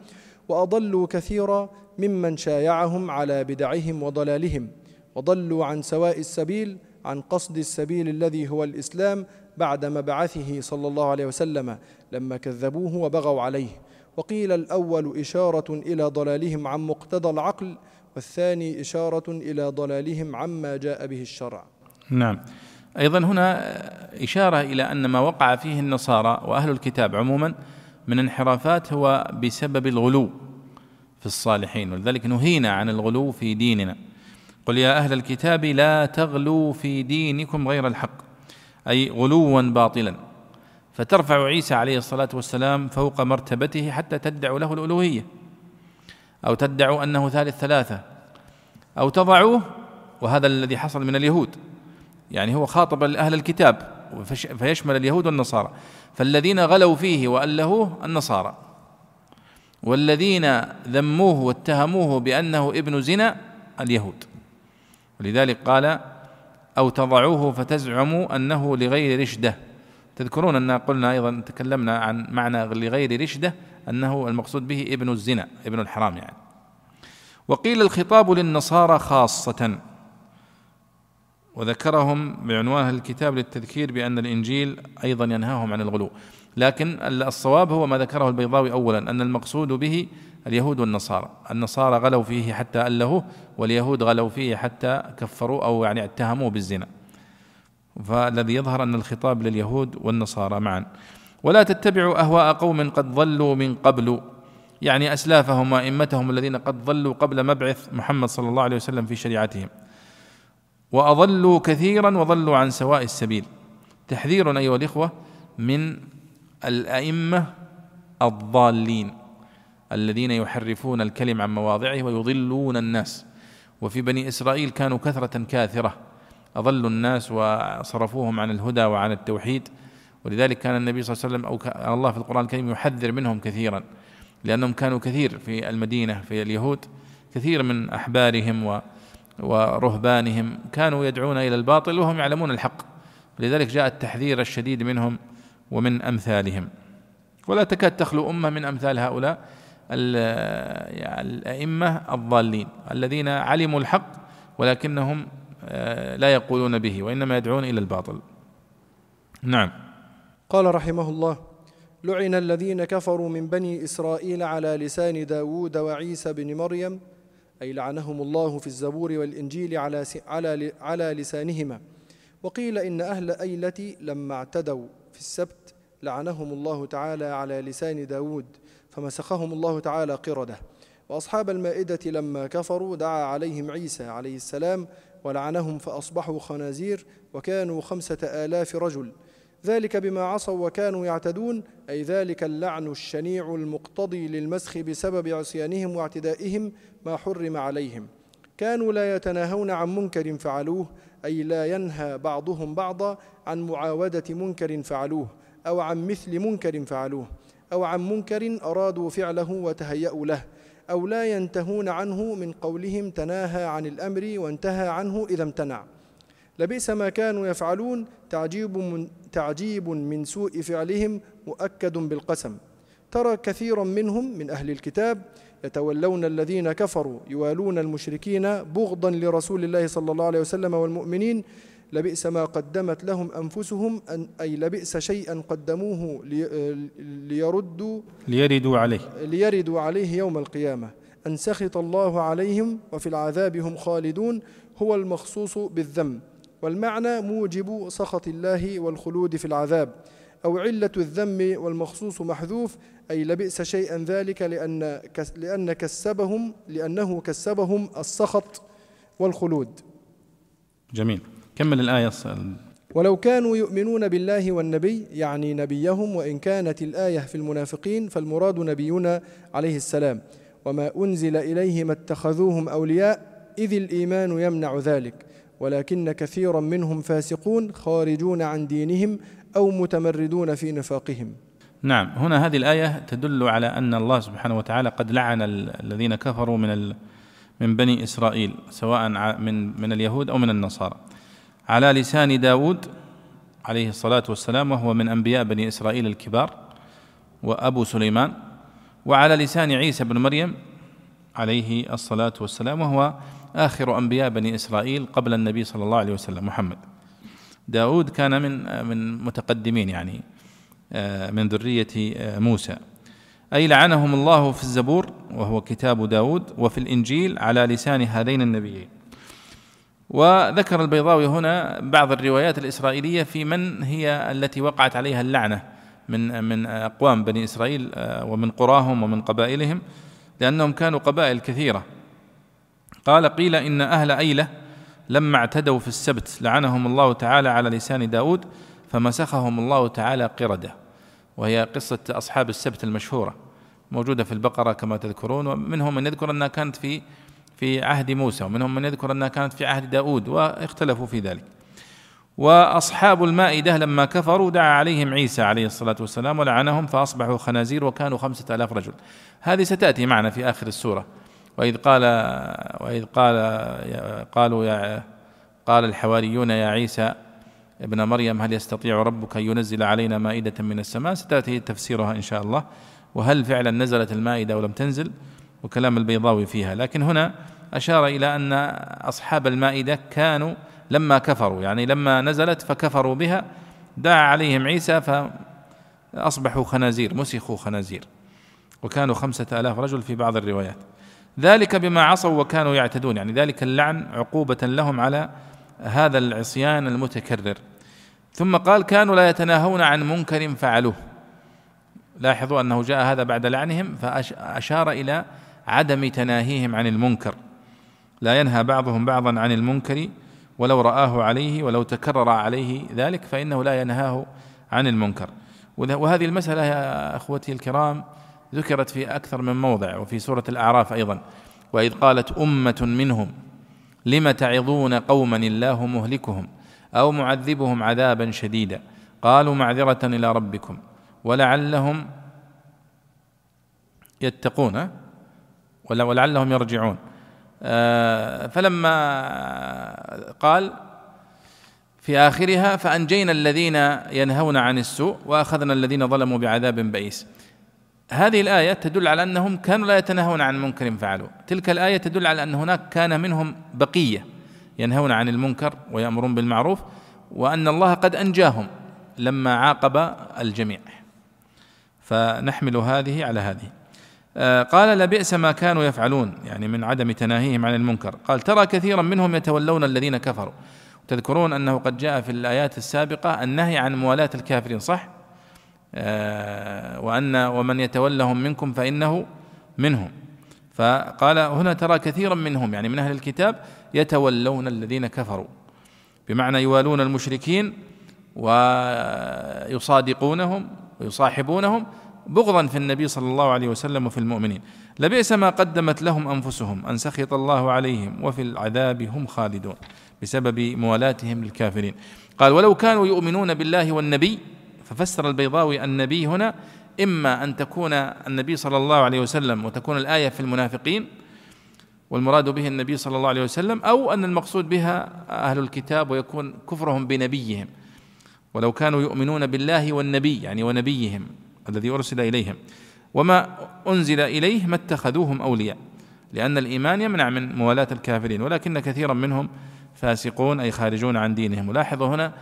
وأضلوا كثيرا ممن شايعهم على بدعهم وضلالهم وضلوا عن سواء السبيل عن قصد السبيل الذي هو الإسلام بعد مبعثه صلى الله عليه وسلم لما كذبوه وبغوا عليه. وقيل الأول إشارة إلى ضلالهم عن مقتضى العقل والثاني إشارة إلى ضلالهم عما جاء به الشرع. نعم. أيضا هنا إشارة إلى أن ما وقع فيه النصارى وأهل الكتاب عموما من انحرافات هو بسبب الغلو في الصالحين ولذلك نهينا عن الغلو في ديننا. قل يا أهل الكتاب لا تغلوا في دينكم غير الحق أي غلوا باطلا. فترفع عيسى عليه الصلاة والسلام فوق مرتبته حتى تدعوا له الألوهية أو تدعوا أنه ثالث ثلاثة أو تضعوه وهذا الذي حصل من اليهود. يعني هو خاطب أهل الكتاب فيشمل اليهود والنصارى. فالذين غلوا فيه وألهوه النصارى. والذين ذموه واتهموه بأنه ابن زنا اليهود. ولذلك قال أو تضعوه فتزعموا أنه لغير رشدة. تذكرون أن قلنا أيضا تكلمنا عن معنى لغير رشدة أنه المقصود به ابن الزنا ابن الحرام يعني. وقيل الخطاب للنصارى خاصة. وذكرهم بعنوان الكتاب للتذكير بأن الإنجيل أيضا ينهاهم عن الغلو. لكن الصواب هو ما ذكره البيضاوي أولا أن المقصود به اليهود والنصارى. النصارى غلوا فيه حتى ألهوه واليهود غلوا فيه حتى كفروا أو يعني اتهموه بالزنا. فالذي يظهر أن الخطاب لليهود والنصارى معا. ولا تتبعوا أهواء قوم قد ضلوا من قبل. يعني أسلافهم وأئمتهم الذين قد ضلوا قبل مبعث محمد صلى الله عليه وسلم في شريعتهم. وأضلوا كثيرا وضلوا عن سواء السبيل. تحذير أيها الإخوة من الأئمة الضالين الذين يحرفون الكلم عن مواضعه ويضلون الناس. وفي بني إسرائيل كانوا كثرة كاثرة. أضلوا الناس وصرفوهم عن الهدى وعن التوحيد. ولذلك كان النبي صلى الله عليه وسلم أو الله في القرآن الكريم يحذر منهم كثيرا. لأنهم كانوا كثير في المدينة في اليهود كثير من أحبارهم و ورهبانهم كانوا يدعون إلى الباطل وهم يعلمون الحق. لذلك جاء التحذير الشديد منهم ومن أمثالهم. ولا تكاد تخلو أمة من أمثال هؤلاء الأئمة الضالين الذين علموا الحق ولكنهم آه، لا يقولون به وإنما يدعون إلى الباطل. نعم. قال رحمه الله لعن الذين كفروا من بني إسرائيل على لسان داود وعيسى بن مريم أي لعنهم الله في الزبور والإنجيل على, على, على لسانهما. وقيل إن أهل أيلة لما اعتدوا في السبت لعنهم الله تعالى على لسان داود فمسخهم الله تعالى قردة. وأصحاب المائدة لما كفروا دعا عليهم عيسى عليه السلام ولعنهم فأصبحوا خنازير وكانوا خمسة آلاف رجل. ذلك بما عصوا وكانوا يعتدون أي ذلك اللعن الشنيع المقتضي للمسخ بسبب عصيانهم واعتدائهم ما حرم عليهم. كانوا لا يتناهون عن منكر فعلوه أي لا ينهى بعضهم بعضا عن معاودة منكر فعلوه أو عن مثل منكر فعلوه أو عن منكر أرادوا فعله وتهيأوا له أو لا ينتهون عنه من قولهم تناهى عن الأمر وانتهى عنه إذا امتنع. لبئس ما كانوا يفعلون تعجيب من, تعجيب من سوء فعلهم مؤكد بالقسم. ترى كثيرا منهم من أهل الكتاب يتولون الذين كفروا يوالون المشركين بغضا لرسول الله صلى الله عليه وسلم والمؤمنين. لبئس ما قدمت لهم أنفسهم أن أي لبئس شيئا قدموه ليردوا ليردوا عليه. ليردوا عليه يوم القيامة. أن سخط الله عليهم وفي العذاب هم خالدون. هو المخصوص بالذم والمعنى موجب سخط الله والخلود في العذاب أو علة الذم والمخصوص محذوف أي لبئس شيئا ذلك لأن لأن كسبهم لأنه كسبهم السخط والخلود. جميل. كمل الآية ولو كانوا يؤمنون بالله والنبي يعني نبيهم وإن كانت الآية في المنافقين فالمراد نبينا عليه السلام. وما أنزل إليهم اتخذوهم أولياء إذ الإيمان يمنع ذلك. ولكن كثيرا منهم فاسقون خارجون عن دينهم أو متمردون في نفاقهم. نعم هنا هذه الآية تدل على أن الله سبحانه وتعالى قد لعن الذين كفروا من من بني إسرائيل سواء من من اليهود أو من النصارى. على لسان داود عليه الصلاة والسلام وهو من أنبياء بني إسرائيل الكبار وأبو سليمان. وعلى لسان عيسى بن مريم عليه الصلاة والسلام وهو آخر أنبياء بني إسرائيل قبل النبي صلى الله عليه وسلم محمد. داود كان من من متقدمين يعني آه، من ذرية آه، موسى. أي لعنهم الله في الزبور وهو كتاب داود وفي الإنجيل على لسان هذين النبيين. وذكر البيضاوي هنا بعض الروايات الإسرائيلية في من هي التي وقعت عليها اللعنة من من أقوام بني إسرائيل آه، ومن قراهم ومن قبائلهم لأنهم كانوا قبائل كثيرة. قال قيل إن أهل أيلة لما اعتدوا في السبت لعنهم الله تعالى على لسان داود فمسخهم الله تعالى قردة. وهي قصة أصحاب السبت المشهورة موجودة في البقرة كما تذكرون ومنهم من يذكر أنها كانت في في عهد موسى ومنهم من يذكر أنها كانت في عهد داود واختلفوا في ذلك. وأصحاب المائدة لما كفروا دعا عليهم عيسى عليه الصلاة والسلام ولعنهم فأصبحوا خنازير وكانوا خمسة آلاف رجل. هذه ستأتي معنا في آخر السورة. وإذ قال وإذ قال قالوا يا قال الحواريون يا عيسى ابن مريم هل يستطيع ربك أن ينزل علينا مائدة من السماء؟ ستأتي تفسيرها إن شاء الله. وهل فعلا نزلت المائدة ولم تنزل؟ وكلام البيضاوي فيها. لكن هنا أشار إلى أن أصحاب المائدة كانوا لما كفروا يعني لما نزلت فكفروا بها. دعا عليهم عيسى فأصبحوا خنازير مسخوا خنازير. وكانوا خمسة آلاف رجل في بعض الروايات. ذلك بما عصوا وكانوا يعتدون. يعني ذلك اللعن عقوبة لهم على هذا العصيان المتكرر. ثم قال كانوا لا يتناهون عن منكر فعلوه. لاحظوا أنه جاء هذا بعد لعنهم فأشار إلى عدم تناهيهم عن المنكر. لا ينهى بعضهم بعضا عن المنكر ولو رآه عليه ولو تكرر عليه ذلك فإنه لا ينهاه عن المنكر. وهذه المسألة يا أخوتي الكرام ذكرت في أكثر من موضع وفي سورة الأعراف أيضا. وإذ قالت أمة منهم لم تعظون قوما الله مهلكهم أو معذبهم عذابا شديدا؟ قالوا معذرة إلى ربكم ولعلهم يتقون ولعلهم يرجعون. آه، فلما قال في آخرها فأنجينا الذين ينهون عن السوء وأخذنا الذين ظلموا بعذاب بئيس. هذه الآية تدل على أنهم كانوا لا يتناهون عن منكر فعلوا. تلك الآية تدل على أن هناك كان منهم بقية ينهون عن المنكر ويأمرون بالمعروف وأن الله قد أنجاهم لما عاقب الجميع. فنحمل هذه على هذه. آه، قال لبئس ما كانوا يفعلون. يعني من عدم تناهيهم عن المنكر. قال ترى كثيرا منهم يتولون الذين كفروا. تذكرون أنه قد جاء في الآيات السابقة النهي عن موالاة الكافرين صح؟ وأن ومن يتولهم منكم فإنه منهم. فقال هنا ترى كثيرا منهم يعني من أهل الكتاب يتولون الذين كفروا بمعنى يوالون المشركين ويصادقونهم ويصاحبونهم بغضا في النبي صلى الله عليه وسلم وفي المؤمنين. لبئس ما قدمت لهم أنفسهم أن سخط الله عليهم وفي العذاب هم خالدون بسبب موالاتهم للكافرين. قال ولو كانوا يؤمنون بالله والنبي ففسر البيضاوي النبي هنا إما أن تكون النبي صلى الله عليه وسلم وتكون الآية في المنافقين والمراد به النبي صلى الله عليه وسلم أو أن المقصود بها أهل الكتاب ويكون كفرهم بنبيهم. ولو كانوا يؤمنون بالله والنبي يعني ونبيهم الذي أرسل إليهم. وما أنزل إليه ما اتخذوهم أولياء لأن الإيمان يمنع من موالاة الكافرين ولكن كثيرا منهم فاسقون أي خارجون عن دينهم. ولاحظوا هنا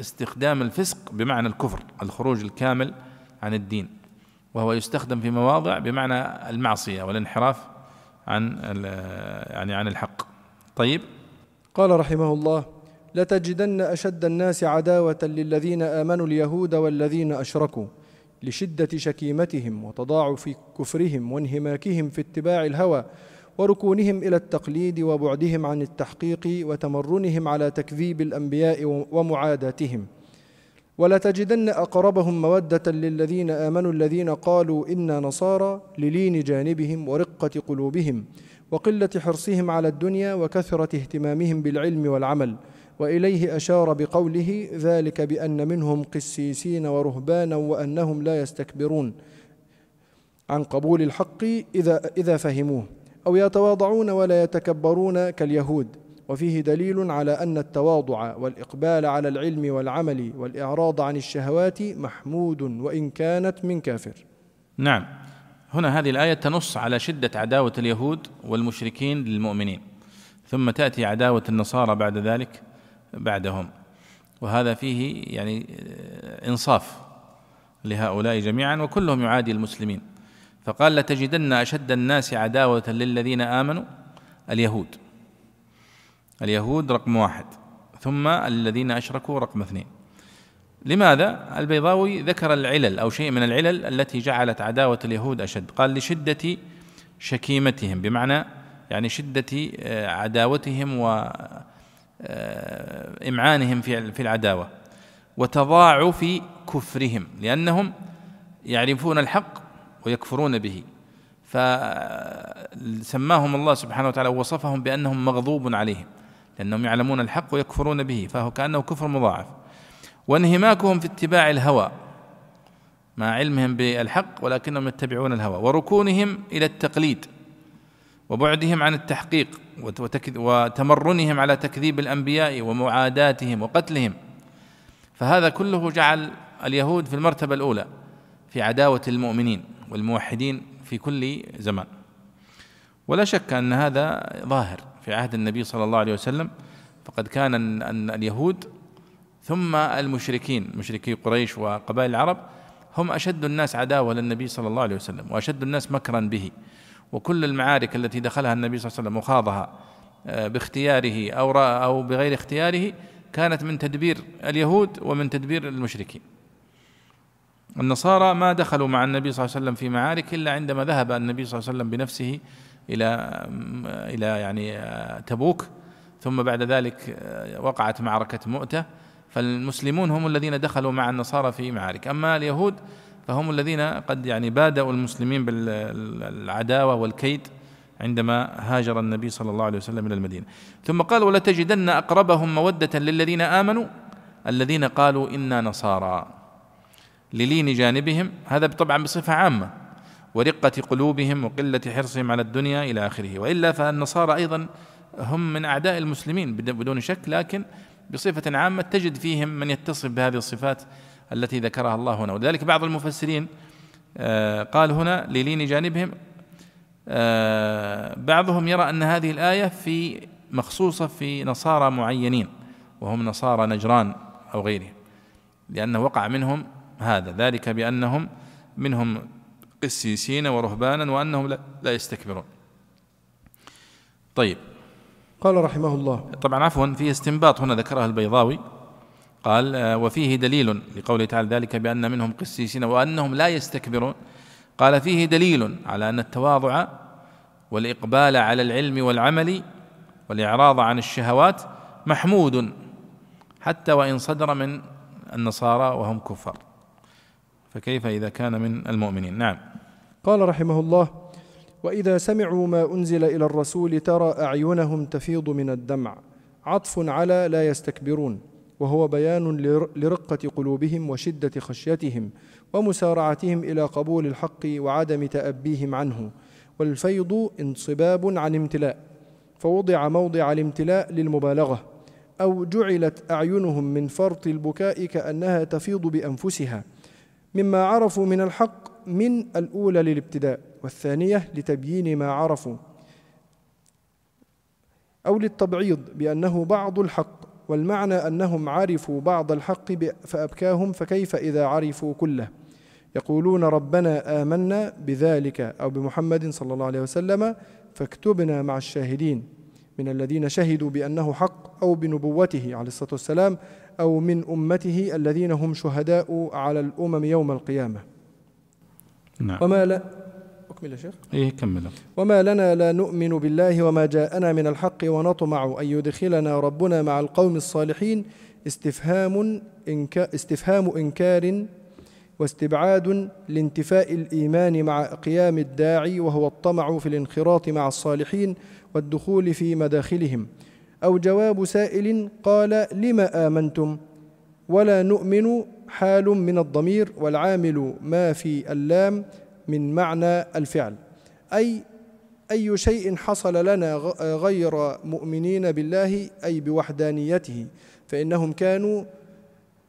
استخدام الفسق بمعنى الكفر الخروج الكامل عن الدين وهو يستخدم في مواضع بمعنى المعصية والانحراف عن يعني عن الحق. طيب؟ قال رحمه الله لتجدن أشد الناس عداوة للذين آمنوا اليهود والذين أشركوا لشدة شكيمتهم وتضاعف كفرهم وانهماكهم في اتباع الهوى وركونهم إلى التقليد وبعدهم عن التحقيق وتمرنهم على تكذيب الأنبياء ومعاداتهم. ولتجدن أقربهم مودة للذين آمنوا الذين قالوا إنا نصارى للين جانبهم ورقة قلوبهم وقلة حرصهم على الدنيا وكثرة اهتمامهم بالعلم والعمل. وإليه أشار بقوله ذلك بأن منهم قسيسين ورهبانا وأنهم لا يستكبرون. عن قبول الحق إذا, إذا فهموه. أو يتواضعون ولا يتكبرون كاليهود. وفيه دليل على أن التواضع والإقبال على العلم والعمل والإعراض عن الشهوات محمود وإن كانت من كافر. نعم. هنا هذه الآية تنص على شدة عداوة اليهود والمشركين للمؤمنين. ثم تأتي عداوة النصارى بعد ذلك بعدهم. وهذا فيه يعني إنصاف لهؤلاء جميعا وكلهم يعادي المسلمين. فقال لتجدن أشد الناس عداوة للذين آمنوا؟ اليهود. اليهود رقم واحد. ثم الذين أشركوا رقم اثنين. لماذا؟ البيضاوي ذكر العلل أو شيء من العلل التي جعلت عداوة اليهود أشد. قال لشدة شكيمتهم. بمعنى يعني شدة آه، عداوتهم وإمعانهم آه، في في العداوة. وتضاعف كفرهم. لأنهم يعرفون الحق ويكفرون به. فسماهم الله سبحانه وتعالى ووصفهم بأنهم مغضوب عليهم لأنهم يعلمون الحق ويكفرون به فهو كأنه كفر مضاعف. وانهماكهم في اتباع الهوى مع علمهم بالحق ولكنهم يتبعون الهوى وركونهم إلى التقليد وبعدهم عن التحقيق وتمرنهم على تكذيب الأنبياء ومعاداتهم وقتلهم. فهذا كله جعل اليهود في المرتبة الأولى في عداوة المؤمنين. والموحدين في كل زمان. ولا شك أن هذا ظاهر في عهد النبي صلى الله عليه وسلم. فقد كان أن اليهود ثم المشركين مشركي قريش وقبائل العرب هم أشد الناس عداوة للنبي صلى الله عليه وسلم وأشد الناس مكرا به. وكل المعارك التي دخلها النبي صلى الله عليه وسلم وخاضها آه، باختياره أو أو بغير اختياره كانت من تدبير اليهود ومن تدبير المشركين. النصارى ما دخلوا مع النبي صلى الله عليه وسلم في معارك إلا عندما ذهب النبي صلى الله عليه وسلم بنفسه إلى إلى يعني آه، تبوك ثم بعد ذلك آه، وقعت معركة مؤتة. فالمسلمون هم الذين دخلوا مع النصارى في معارك. أما اليهود فهم الذين قد يعني بادأوا المسلمين بالعداوة والكيد عندما هاجر النبي صلى الله عليه وسلم إلى المدينة. ثم قال ولتجدن أقربهم مودة للذين آمنوا الذين قالوا إنا نصارى. للين جانبهم هذا طبعا بصفة عامة ورقة قلوبهم وقلة حرصهم على الدنيا إلى آخره. وإلا فالنصارى أيضا هم من أعداء المسلمين بدون شك لكن بصفة عامة تجد فيهم من يتصف بهذه الصفات التي ذكرها الله هنا. ولذلك بعض المفسرين آه، قال هنا للين جانبهم آه، بعضهم يرى أن هذه الآية في مخصوصة في نصارى معينين وهم نصارى نجران أو غيرهم لأنه وقع منهم هذا. ذلك بأنهم منهم قسيسين ورهبانا وأنهم لا يستكبرون. طيب. قال رحمه الله. طبعا عفوا في استنباط هنا ذكرها البيضاوي. قال آه، وفيه دليل لقوله تعالى ذلك بأن منهم قسيسين وأنهم لا يستكبرون. قال فيه دليل على أن التواضع والإقبال على العلم والعمل والإعراض عن الشهوات محمود حتى وإن صدر من النصارى وهم كفار. فكيف إذا كان من المؤمنين؟ نعم. قال رحمه الله وإذا سمعوا ما أنزل إلى الرسول ترى أعينهم تفيض من الدمع عطف على لا يستكبرون وهو بيان لرقة قلوبهم وشدة خشيتهم ومسارعتهم إلى قبول الحق وعدم تأبيهم عنه والفيض انصباب عن امتلاء فوضع موضع الامتلاء للمبالغة أو جعلت أعينهم من فرط البكاء كأنها تفيض بأنفسها. مما عرفوا من الحق من الأولى للابتداء والثانية لتبيين ما عرفوا أو للتبعيض بأنه بعض الحق والمعنى أنهم عرفوا بعض الحق فأبكاهم فكيف إذا عرفوا كله؟ يقولون ربنا آمنا بذلك أو بمحمد صلى الله عليه وسلم فاكتبنا مع الشاهدين من الذين شهدوا بأنه حق أو بنبوته عليه الصلاة والسلام أو من أمته الذين هم شهداء على الأمم يوم القيامة. نعم. وما لا أكمل يا شيخ. إيه كمل. وما لنا لا نؤمن بالله وما جاءنا من الحق ونطمع أن يدخلنا ربنا مع القوم الصالحين استفهام إنكا استفهام إنكار واستبعاد لانتفاء الإيمان مع قيام الداعي وهو الطمع في الانخراط مع الصالحين والدخول في مداخلهم. أو جواب سائل قال لم آمنتم؟ ولا نؤمن حال من الضمير والعامل ما في اللام من معنى الفعل. أي أي شيء حصل لنا غير مؤمنين بالله أي بوحدانيته فإنهم كانوا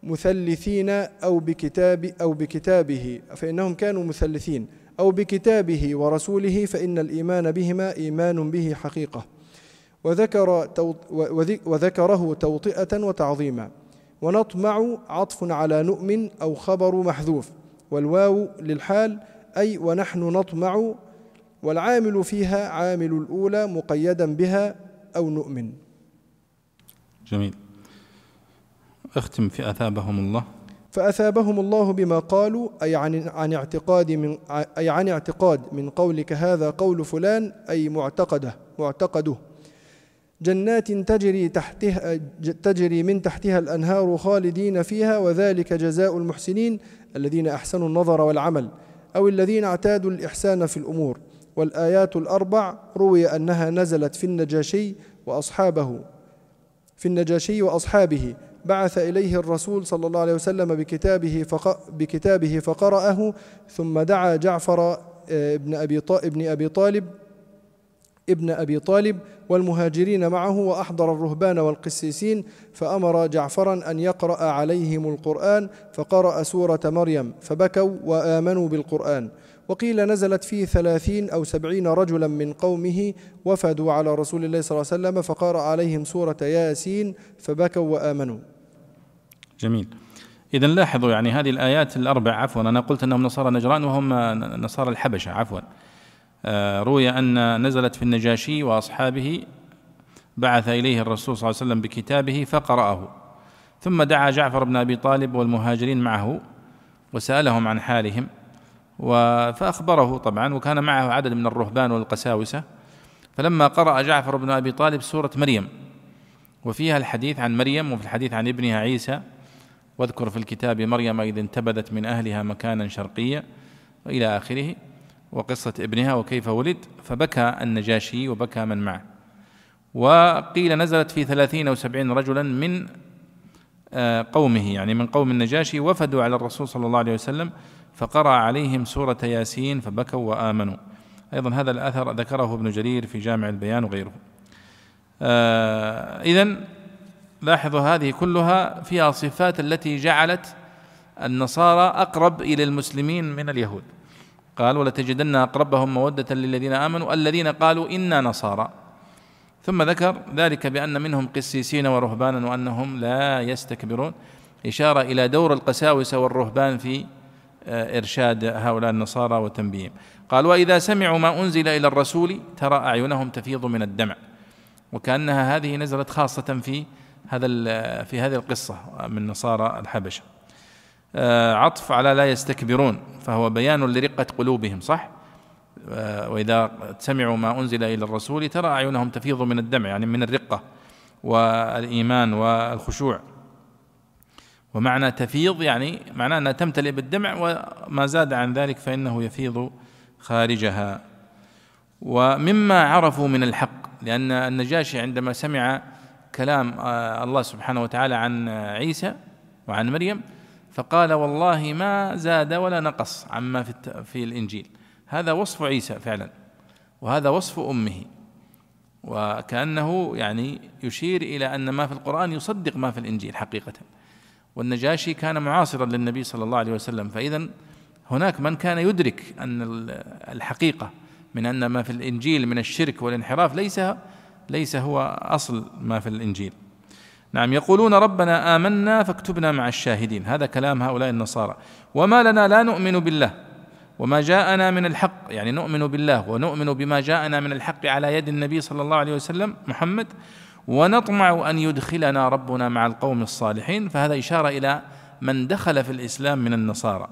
مثلثين أو بكتاب أو بكتابه فإنهم كانوا مثلثين أو بكتابه ورسوله فإن الإيمان بهما إيمان به حقيقة. وذكر وذكره توطئة وتعظيما. ونطمع عطف على نؤمن أو خبر محذوف. والواو للحال أي ونحن نطمع والعامل فيها عامل الأولى مقيدا بها أو نؤمن. جميل. اختم في أثابهم الله. فأثابهم الله بما قالوا أي عن عن اعتقاد من أي عن اعتقاد من قولك هذا قول فلان أي معتقده معتقده. جنات تجري تحتها تجري من تحتها الأنهار خالدين فيها وذلك جزاء المحسنين الذين أحسنوا النظر والعمل أو الذين اعتادوا الإحسان في الأمور. والآيات الأربع روي أنها نزلت في النجاشي وأصحابه في النجاشي وأصحابه. بعث إليه الرسول صلى الله عليه وسلم بكتابه بكتابه فقرأه ثم دعا جعفر آه، ابن أبي ابن أبي طالب ابن أبي طالب والمهاجرين معه وأحضر الرهبان والقسيسين فأمر جعفرا أن يقرأ عليهم القرآن فقرأ سورة مريم فبكوا وآمنوا بالقرآن. وقيل نزلت فيه ثلاثين أو سبعين رجلا من قومه وفدوا على رسول الله صلى الله عليه وسلم فقرأ عليهم سورة ياسين فبكوا وآمنوا. جميل. إذا لاحظوا يعني هذه الآيات الأربع عفوا أنا قلت أنهم نصارى نجران وهم نصارى الحبشة عفوا. روي أن نزلت في النجاشي وأصحابه بعث إليه الرسول صلى الله عليه وسلم بكتابه فقرأه. ثم دعا جعفر بن أبي طالب والمهاجرين معه وسألهم عن حالهم فأخبره طبعا وكان معه عدد من الرهبان والقساوسة. فلما قرأ جعفر بن أبي طالب سورة مريم وفيها الحديث عن مريم وفي الحديث عن ابنها عيسى واذكر في الكتاب مريم إذ انتبذت من أهلها مكانا شرقيا وإلى آخره. وقصة ابنها وكيف ولد فبكى النجاشي وبكى من معه. وقيل نزلت في ثلاثين أو سبعين رجلا من آه، قومه يعني من قوم النجاشي وفدوا على الرسول صلى الله عليه وسلم فقرأ عليهم سورة ياسين فبكوا وآمنوا. أيضا هذا الأثر ذكره ابن جرير في جامع البيان وغيره. آه إذن لاحظوا هذه كلها فيها صفات التي جعلت النصارى أقرب إلى المسلمين من اليهود. قال ولتجدن أقربهم مودة للذين آمنوا الذين قالوا إنا نصارى. ثم ذكر ذلك بأن منهم قسيسين ورهبانا وأنهم لا يستكبرون. إشارة إلى دور القساوسة والرهبان في آه، إرشاد هؤلاء النصارى وتنبيههم قال وإذا سمعوا ما أنزل إلى الرسول ترى أعينهم تفيض من الدمع. وكأنها هذه نزلت خاصة في هذا في هذه القصة من نصارى الحبشة. عطف على لا يستكبرون فهو بيان لرقة قلوبهم صح؟ آه، وإذا سمعوا ما أنزل إلى الرسول ترى أعينهم تفيض من الدمع يعني من الرقة والإيمان والخشوع. ومعنى تفيض يعني معناه أنها تمتلئ بالدمع وما زاد عن ذلك فإنه يفيض خارجها. ومما عرفوا من الحق لأن النجاشي عندما سمع كلام آه، الله سبحانه وتعالى عن عيسى وعن مريم فقال والله ما زاد ولا نقص عما في في الإنجيل. هذا وصف عيسى فعلا وهذا وصف أمه. وكأنه يعني يشير إلى أن ما في القرآن يصدق ما في الإنجيل حقيقة. والنجاشي كان معاصرا للنبي صلى الله عليه وسلم فإذا هناك من كان يدرك أن الحقيقة من أن ما في الإنجيل من الشرك والانحراف ليس ليس هو أصل ما في الإنجيل. نعم يقولون ربنا آمنا فاكتبنا مع الشاهدين. هذا كلام هؤلاء النصارى. وما لنا لا نؤمن بالله وما جاءنا من الحق يعني نؤمن بالله ونؤمن بما جاءنا من الحق على يد النبي صلى الله عليه وسلم محمد ونطمع أن يدخلنا ربنا مع القوم الصالحين. فهذا إشارة إلى من دخل في الإسلام من النصارى.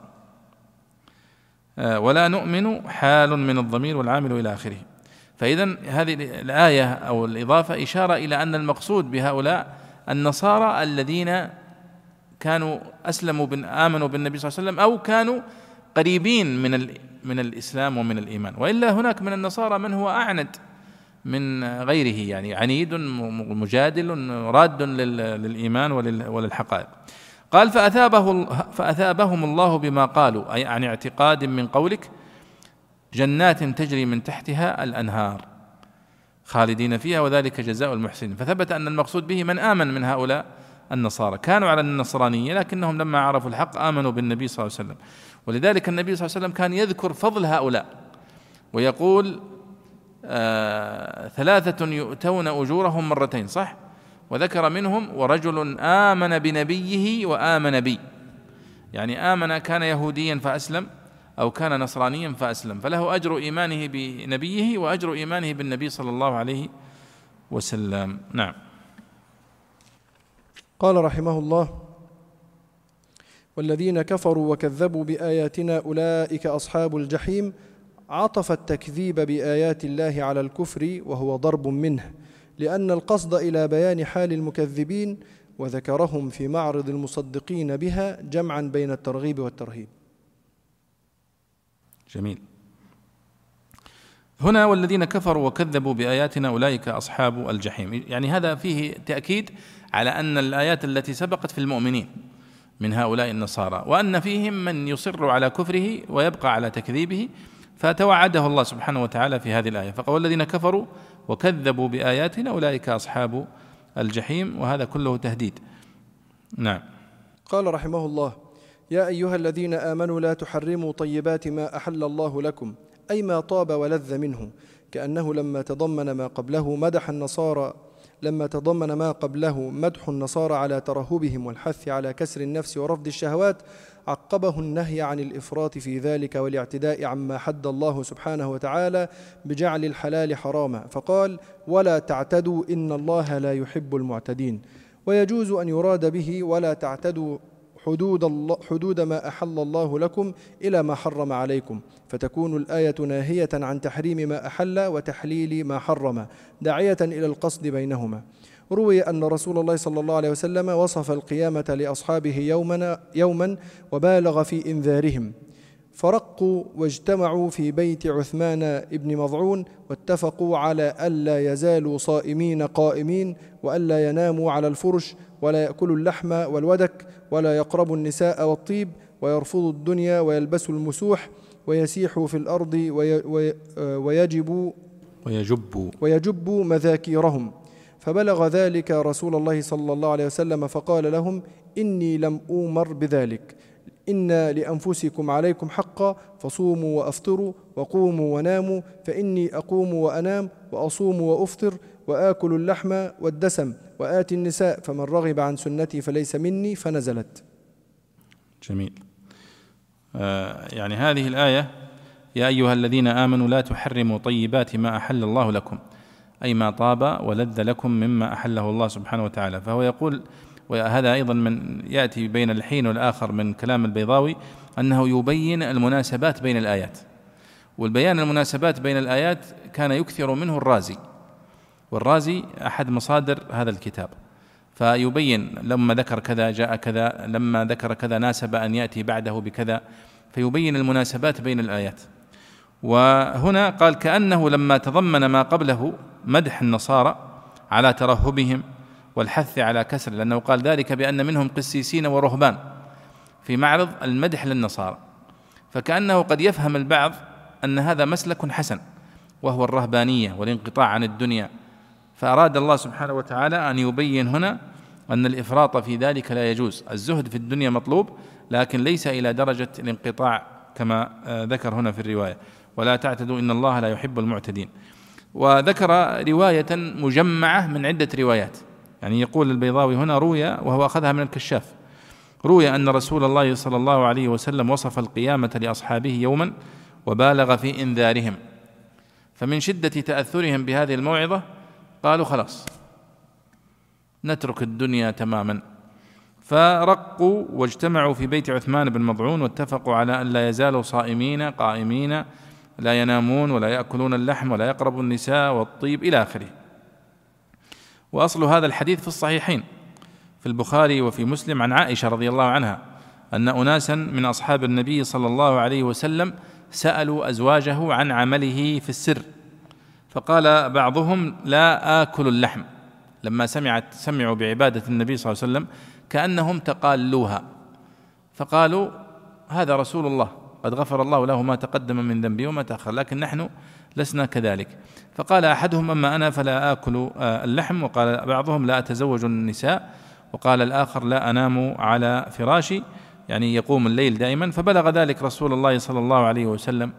آه، ولا نؤمن حال من الضمير والعامل إلى آخره. فإذا هذه الآية أو الإضافة إشارة إلى أن المقصود بهؤلاء النصارى الذين كانوا أسلموا آمنوا بالنبي صلى الله عليه وسلم أو كانوا قريبين من من الإسلام ومن الإيمان. وإلا هناك من النصارى من هو أعند من غيره يعني عنيد مجادل راد للإيمان وللحقائق. قال فأثابه فأثابهم الله بما قالوا أي عن اعتقاد من قولك جنات تجري من تحتها الأنهار. خالدين فيها وذلك جزاء المحسنين. فثبت أن المقصود به من آمن من هؤلاء النصارى. كانوا على النصرانية لكنهم لما عرفوا الحق آمنوا بالنبي صلى الله عليه وسلم. ولذلك النبي صلى الله عليه وسلم كان يذكر فضل هؤلاء ويقول آه ثلاثة يؤتون أجورهم مرتين صح؟ وذكر منهم ورجل آمن بنبيه وآمن بي. يعني آمن كان يهوديا فأسلم أو كان نصرانيا فأسلم. فله أجر إيمانه بنبيه وأجر إيمانه بالنبي صلى الله عليه وسلم. نعم. قال رحمه الله والذين كفروا وكذبوا بآياتنا أولئك أصحاب الجحيم عطف التكذيب بآيات الله على الكفر وهو ضرب منه لأن القصد إلى بيان حال المكذبين وذكرهم في معرض المصدقين بها جمعا بين الترغيب والترهيب. جميل. هنا والذين كفروا وكذبوا بآياتنا أولئك أصحاب الجحيم. يعني هذا فيه تأكيد على أن الآيات التي سبقت في المؤمنين من هؤلاء النصارى وأن فيهم من يصر على كفره ويبقى على تكذيبه فتوعده الله سبحانه وتعالى في هذه الآية. فقال الذين كفروا وكذبوا بآياتنا أولئك أصحاب الجحيم وهذا كله تهديد. نعم. قال رحمه الله يا أيها الذين آمنوا لا تحرموا طيبات ما أحل الله لكم أي ما طاب ولذ منه. كأنه لما تضمن ما قبله مدح النصارى لما تضمن ما قبله مدح النصارى على ترهبهم والحث على كسر النفس ورفض الشهوات عقبه النهي عن الإفراط في ذلك والاعتداء عما حد الله سبحانه وتعالى بجعل الحلال حراما. فقال ولا تعتدوا إن الله لا يحب المعتدين ويجوز أن يراد به ولا تعتدوا حدود, الله حدود ما أحل الله لكم إلى ما حرم عليكم. فتكون الآية ناهية عن تحريم ما أحل وتحليل ما حرم داعية إلى القصد بينهما. روي أن رسول الله صلى الله عليه وسلم وصف القيامة لأصحابه يوما, يوما وبالغ في إنذارهم. فرقوا واجتمعوا في بيت عثمان بن مضعون واتفقوا على ألا يزالوا صائمين قائمين وألا يناموا على الفرش ولا يأكلوا اللحم والودك ولا يقربوا النساء والطيب ويرفضوا الدنيا ويلبسوا المسوح ويسيحوا في الأرض ويجب ويجب ويجب مذاكيرهم. فبلغ ذلك رسول الله صلى الله عليه وسلم فقال لهم إني لم أومر بذلك. إن لأنفسكم عليكم حقا فصوموا وأفطروا وقوموا وناموا فإني أقوم وأنام وأصوم وأفطر وآكل اللحم والدسم وآتي النساء فمن رغب عن سنتي فليس مني فنزلت. جميل. آه يعني هذه الآية يا أيها الذين آمنوا لا تحرموا طيبات ما أحل الله لكم أي ما طاب ولذ لكم مما أحله الله سبحانه وتعالى. فهو يقول وهذا أيضا من يأتي بين الحين والآخر من كلام البيضاوي أنه يبين المناسبات بين الآيات. والبيان المناسبات بين الآيات كان يكثر منه الرازي. والرازي أحد مصادر هذا الكتاب. فيبين لما ذكر كذا جاء كذا لما ذكر كذا ناسب أن يأتي بعده بكذا. فيبين المناسبات بين الآيات. وهنا قال كأنه لما تضمن ما قبله مدح النصارى على ترهبهم والحث على كسر لأنه قال ذلك بأن منهم قسيسين ورهبان في معرض المدح للنصارى. فكأنه قد يفهم البعض أن هذا مسلك حسن وهو الرهبانية والانقطاع عن الدنيا. فأراد الله سبحانه وتعالى أن يبين هنا أن الإفراط في ذلك لا يجوز. الزهد في الدنيا مطلوب لكن ليس إلى درجة الانقطاع كما آه، ذكر هنا في الرواية. ولا تعتدوا إن الله لا يحب المعتدين. وذكر رواية مجمعة من عدة روايات. يعني يقول البيضاوي هنا روي وهو أخذها من الكشاف. روي أن رسول الله صلى الله عليه وسلم وصف القيامة لأصحابه يوما وبالغ في إنذارهم. فمن شدة تأثرهم بهذه الموعظة قالوا خلاص نترك الدنيا تماما. فرقوا واجتمعوا في بيت عثمان بن مضعون واتفقوا على أن لا يزالوا صائمين قائمين لا ينامون ولا يأكلون اللحم ولا يقربوا النساء والطيب إلى آخره. وأصل هذا الحديث في الصحيحين في البخاري وفي مسلم عن عائشة رضي الله عنها أن أناسا من أصحاب النبي صلى الله عليه وسلم سألوا أزواجه عن عمله في السر. فقال بعضهم لا آكل اللحم. لما سمعت سمعوا بعبادة النبي صلى الله عليه وسلم كأنهم تقالوها. فقالوا هذا رسول الله قد غفر الله له ما تقدم من ذنبه وما تأخر لكن نحن لسنا كذلك. فقال أحدهم أما أنا فلا آكل آه، اللحم. وقال بعضهم لا أتزوج النساء. وقال الآخر لا أنام على فراشي يعني يقوم الليل دائما. فبلغ ذلك رسول الله صلى الله عليه وسلم.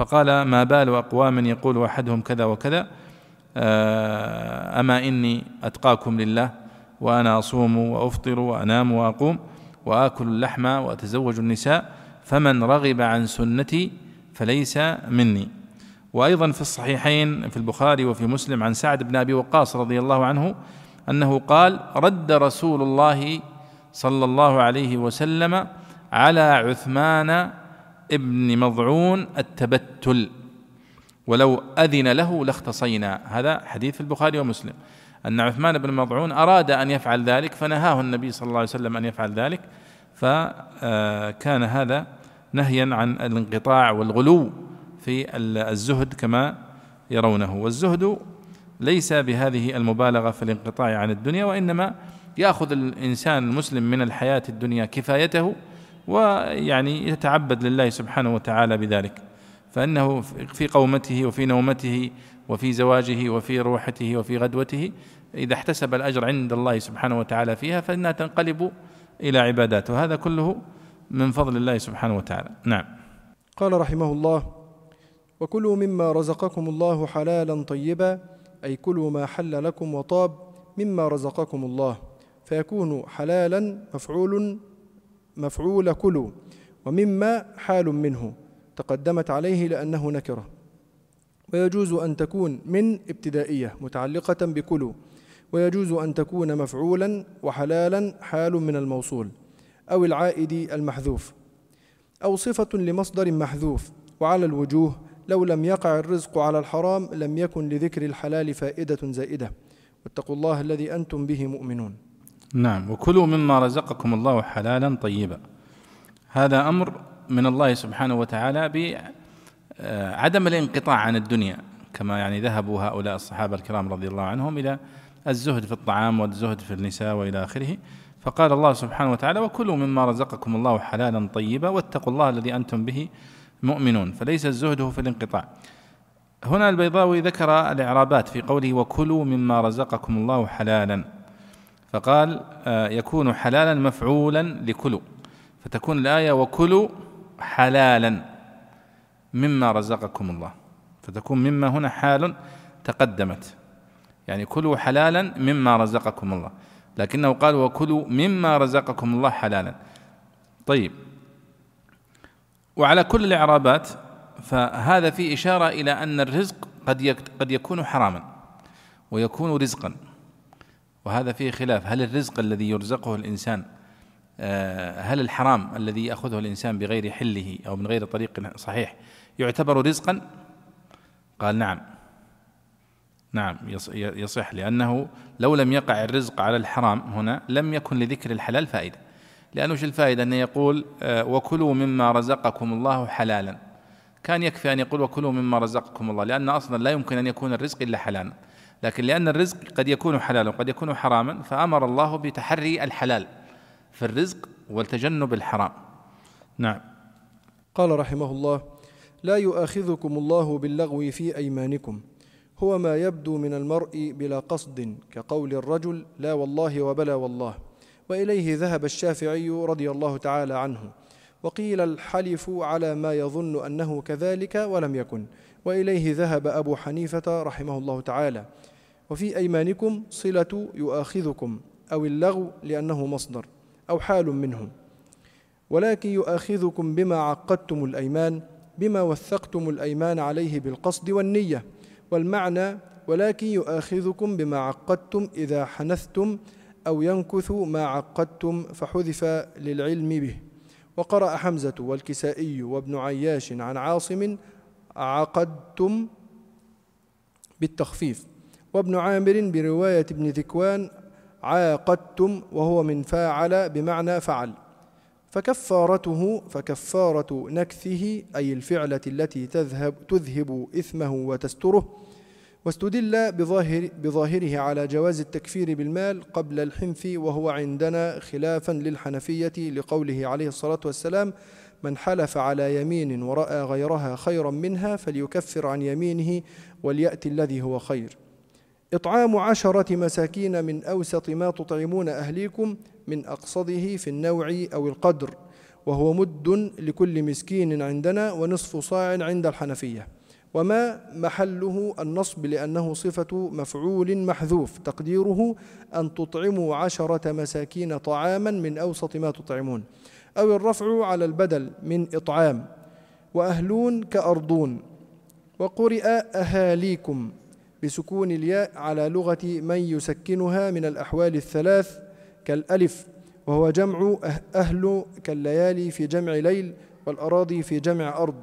فقال ما بال أقوام يقول أحدهم كذا وكذا آه، أما إني أتقاكم لله وأنا أصوم وأفطر وأنام وأقوم وآكل اللحم وأتزوج النساء فمن رغب عن سنتي فليس مني. وأيضا في الصحيحين في البخاري وفي مسلم عن سعد بن أبي وقاص رضي الله عنه أنه قال رد رسول الله صلى الله عليه وسلم على عثمان ابن مضعون التبتل. ولو أذن له لاختصينا. هذا حديث البخاري ومسلم. أن عثمان بن مضعون أراد أن يفعل ذلك فنهاه النبي صلى الله عليه وسلم أن يفعل ذلك. فكان هذا نهيا عن الانقطاع والغلو في الزهد كما يرونه. والزهد ليس بهذه المبالغة في الانقطاع عن الدنيا وإنما يأخذ الإنسان المسلم من الحياة الدنيا كفايته ويعني يتعبد لله سبحانه وتعالى بذلك. فإنه في قومته وفي نومته وفي زواجه وفي روحته وفي غدوته إذا احتسب الأجر عند الله سبحانه وتعالى فيها فإنها تنقلب إلى عبادات وهذا كله من فضل الله سبحانه وتعالى. نعم. قال رحمه الله وكلوا مما رزقكم الله حلالا طيبا أي كلوا ما حل لكم وطاب مما رزقكم الله فيكون حلالا مفعول مفعول كلوا ومما حال منه تقدمت عليه لأنه نكرة ويجوز أن تكون من ابتدائية متعلقة بكلوا ويجوز أن تكون مفعولا وحلالا حال من الموصول أو العائد المحذوف. أو صفة لمصدر محذوف وعلى الوجوه لو لم يقع الرزق على الحرام لم يكن لذكر الحلال فائدة زائدة. واتقوا الله الذي أنتم به مؤمنون. نعم. وكلوا مما رزقكم الله حلالا طيبا. هذا أمر من الله سبحانه وتعالى بعدم الانقطاع عن الدنيا كما يعني ذهبوا هؤلاء الصحابة الكرام رضي الله عنهم إلى الزهد في الطعام والزهد في النساء وإلى آخره. فقال الله سبحانه وتعالى وكلوا مما رزقكم الله حلالا طيبا واتقوا الله الذي أنتم به مؤمنون. فليس الزهد في الانقطاع. هنا البيضاوي ذكر الإعرابات في قوله وكلوا مما رزقكم الله حلالا. فقال آه، يكون حلالا مفعولا لكلوا فتكون الآية وكلوا حلالا مما رزقكم الله. فتكون مما هنا حال تقدمت. يعني كلوا حلالا مما رزقكم الله. لكنه قال وكلوا مما رزقكم الله حلالا. طيب. وعلى كل الإعرابات فهذا في إشارة إلى أن الرزق قد قد يكون حراما ويكون رزقا. وهذا فيه خلاف. هل الرزق الذي يرزقه الإنسان آه، هل الحرام الذي يأخذه الإنسان بغير حله أو من غير طريق صحيح يعتبر رزقا؟ قال نعم. نعم يصح لأنه لو لم يقع الرزق على الحرام هنا لم يكن لذكر الحلال فائدة. لأنه شو الفائدة؟ أن يقول آه، وكلوا مما رزقكم الله حلالا. كان يكفي أن يقول وكلوا مما رزقكم الله لأن أصلا لا يمكن أن يكون الرزق إلا حلالا. لكن لأن الرزق قد يكون حلالا وقد يكون حراما فأمر الله بتحري الحلال في الرزق والتجنب الحرام. نعم. قال رحمه الله لا يؤاخذكم الله باللغو في أيمانكم. هو ما يبدو من المرء بلا قصد كقول الرجل لا والله وبلا والله وإليه ذهب الشافعي رضي الله تعالى عنه. وقيل الحلف على ما يظن أنه كذلك ولم يكن. وإليه ذهب أبو حنيفة رحمه الله تعالى. وفي أيمانكم صلة يؤاخذكم أو اللغو لأنه مصدر أو حال منه. ولكن يؤاخذكم بما عقدتم الأيمان بما وثقتم الأيمان عليه بالقصد والنية والمعنى ولكن يؤاخذكم بما عقدتم إذا حنثتم أو ينكث ما عقدتم فحذف للعلم به. وقرأ حمزة والكسائي وابن عياش عن عاصم عقدتم بالتخفيف. وابن عامر برواية ابن ذكوان عاقدتم وهو من فاعل بمعنى فعل. فكفارته فكفارة نكثه أي الفعلة التي تذهب تذهب إثمه وتستره واستدل بظاهر بظاهره على جواز التكفير بالمال قبل الحنث وهو عندنا خلافا للحنفية لقوله عليه الصلاة والسلام من حلف على يمين ورأى غيرها خيرا منها فليكفر عن يمينه وليأتي الذي هو خير إطعام عشرة مساكين من أوسط ما تطعمون أهليكم من أقصده في النوع أو القدر وهو مد لكل مسكين عندنا ونصف صاع عند الحنفية. وما محله النصب لأنه صفة مفعول محذوف تقديره أن تطعموا عشرة مساكين طعاما من أوسط ما تطعمون. أو الرفع على البدل من إطعام وأهلون كأرضون. وقرئ أهاليكم. بسكون الياء على لغة من يسكنها من الأحوال الثلاث كالألف وهو جمع أه-، أهل كالليالي في جمع ليل والأراضي في جمع أرض.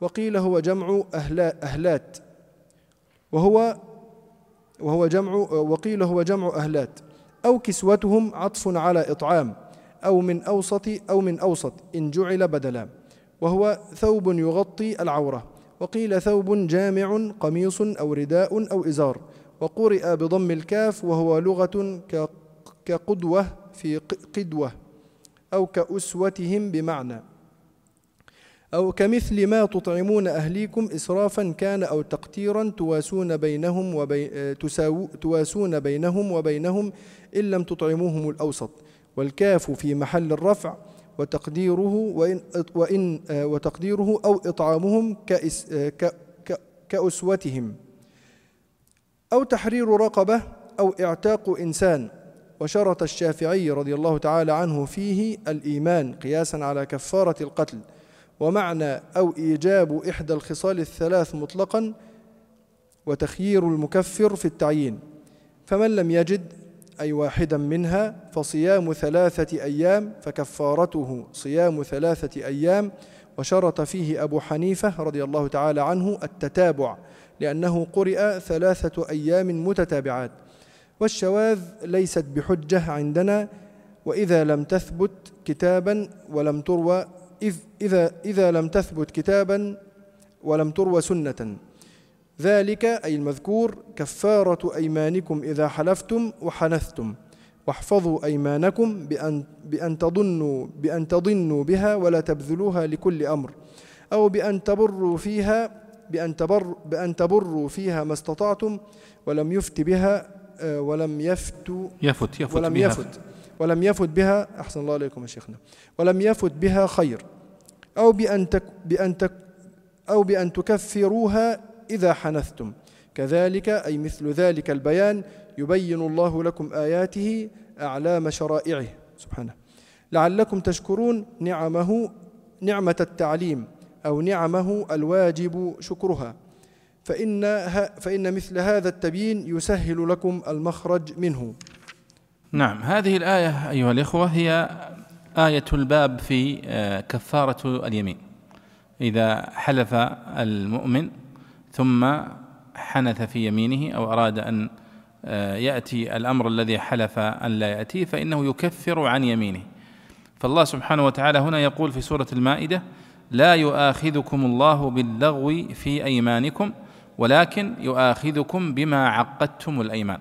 وقيل هو جمع أهلا أهلات. وهو وهو جمع وقيل هو جمع أهلات. أو كسوتهم عطف على إطعام أو من أوسط أو من أوسط إن جعل بدلا. وهو ثوب يغطي العورة. وقيل ثوب جامع قميص أو رداء أو إزار. وقرئ بضم الكاف وهو لغة كقدوة في قدوة أو كأسوتهم بمعنى. أو كمثل ما تطعمون أهليكم إسرافا كان أو تقتيرا تواسون بينهم وبي تساو تواسون بينهم وبينهم إن لم تطعموهم الأوسط. والكاف في محل الرفع وتقديره وإن, وإن وتقديره أو إطعامهم كأس كأسوتهم. أو تحرير رقبة أو إعتاق إنسان. وشرط الشافعي رضي الله تعالى عنه فيه الإيمان قياسا على كفارة القتل. ومعنى أو إيجاب إحدى الخصال الثلاث مطلقا. وتخيير المكفر في التعيين. فمن لم يجد أي واحدا منها فصيام ثلاثة أيام فكفارته. صيام ثلاثة أيام وشرط فيه أبو حنيفة رضي الله تعالى عنه التتابع لأنه قرئ ثلاثة أيام متتابعات. والشواذ ليست بحجة عندنا وإذا لم تثبت كتابا ولم تروى إذ إذا, إذا لم تثبت كتابا ولم تروى سنة. ذلك أي المذكور كفارة أيمانكم إذا حلفتم وحنثتم. واحفظوا أيمانكم بأن, بأن, تضنوا بأن تضنوا بها ولا تبذلوها لكل أمر. أو بأن تبروا فيها بأن, تبر بأن تبروا فيها ما استطعتم ولم يفت بها آه، ولم يفت يفت يفت ولم بها. يفت ولم يفت بها أحسن الله عليكم يا شيخنا. ولم يفت بها خير. أو بأن تك بأن تك أو بأن تكفروها إذا حنثتم. كذلك أي مثل ذلك البيان يبين الله لكم آياته أعلام شرائعه. سبحانه. لعلكم تشكرون نعمه نعمة التعليم أو نعمه الواجب شكرها. فإن, فإن مثل هذا التبيين يسهل لكم المخرج منه. نعم. هذه الآية أيها الإخوة هي آية الباب في آه، كفارة اليمين. إذا حلف المؤمن ثم حنث في يمينه أو أراد أن آه، يأتي الأمر الذي حلف أن لا يأتيه فإنه يكفر عن يمينه. فالله سبحانه وتعالى هنا يقول في سورة المائدة لا يؤاخذكم الله باللغو في أيمانكم ولكن يؤاخذكم بما عقدتم الأيمان.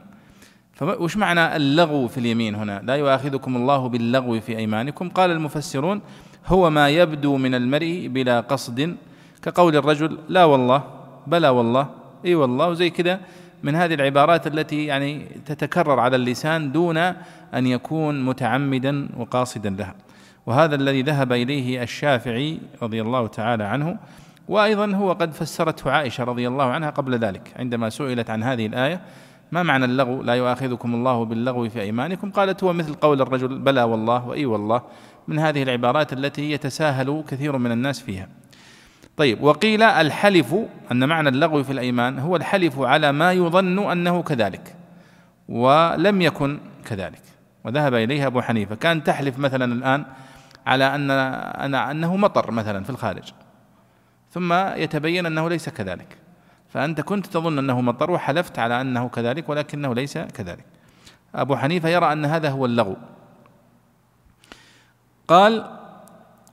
فوش معنى اللغو في اليمين هنا؟ لا يؤاخذكم الله باللغو في أيمانكم. قال المفسرون هو ما يبدو من المرء بلا قصد. كقول الرجل لا والله. بلى والله. إي والله. وزي كذا من هذه العبارات التي يعني تتكرر على اللسان دون أن يكون متعمدا وقاصدا لها. وهذا الذي ذهب إليه الشافعي رضي الله تعالى عنه. وأيضا هو قد فسرته عائشة رضي الله عنها قبل ذلك عندما سئلت عن هذه الآية ما معنى اللغو؟ لا يؤاخذكم الله باللغو في أيمانكم. قالت هو مثل قول الرجل بلى والله. وإي والله. من هذه العبارات التي يتساهل كثير من الناس فيها. طيب وقيل الحلف أن معنى اللغو في الأيمان هو الحلف على ما يظن أنه كذلك ولم يكن كذلك. وذهب إليها أبو حنيفة كان تحلف مثلا الآن على أن أنه مطر مثلا في الخارج ثم يتبين أنه ليس كذلك. فأنت كنت تظن أنه مطر وحلفت على أنه كذلك ولكنه ليس كذلك. أبو حنيفة يرى أن هذا هو اللغو. قال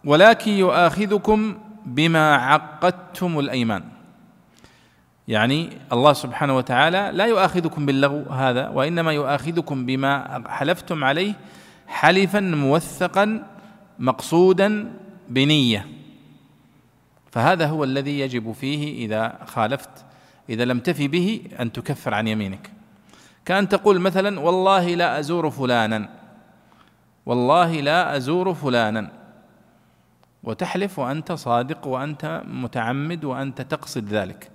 ولكن يؤاخذكم بما عقدتم الأيمان. يعني الله سبحانه وتعالى لا يؤاخذكم باللغو هذا وإنما يؤاخذكم بما حلفتم عليه حلفا موثقا مقصودا بنية. فهذا هو الذي يجب فيه إذا خالفت إذا لم تفي به أن تكفر عن يمينك. كأن تقول مثلا والله لا أزور فلانا والله لا أزور فلانا. وتحلف وأنت صادق وأنت متعمد وأنت تقصد ذلك.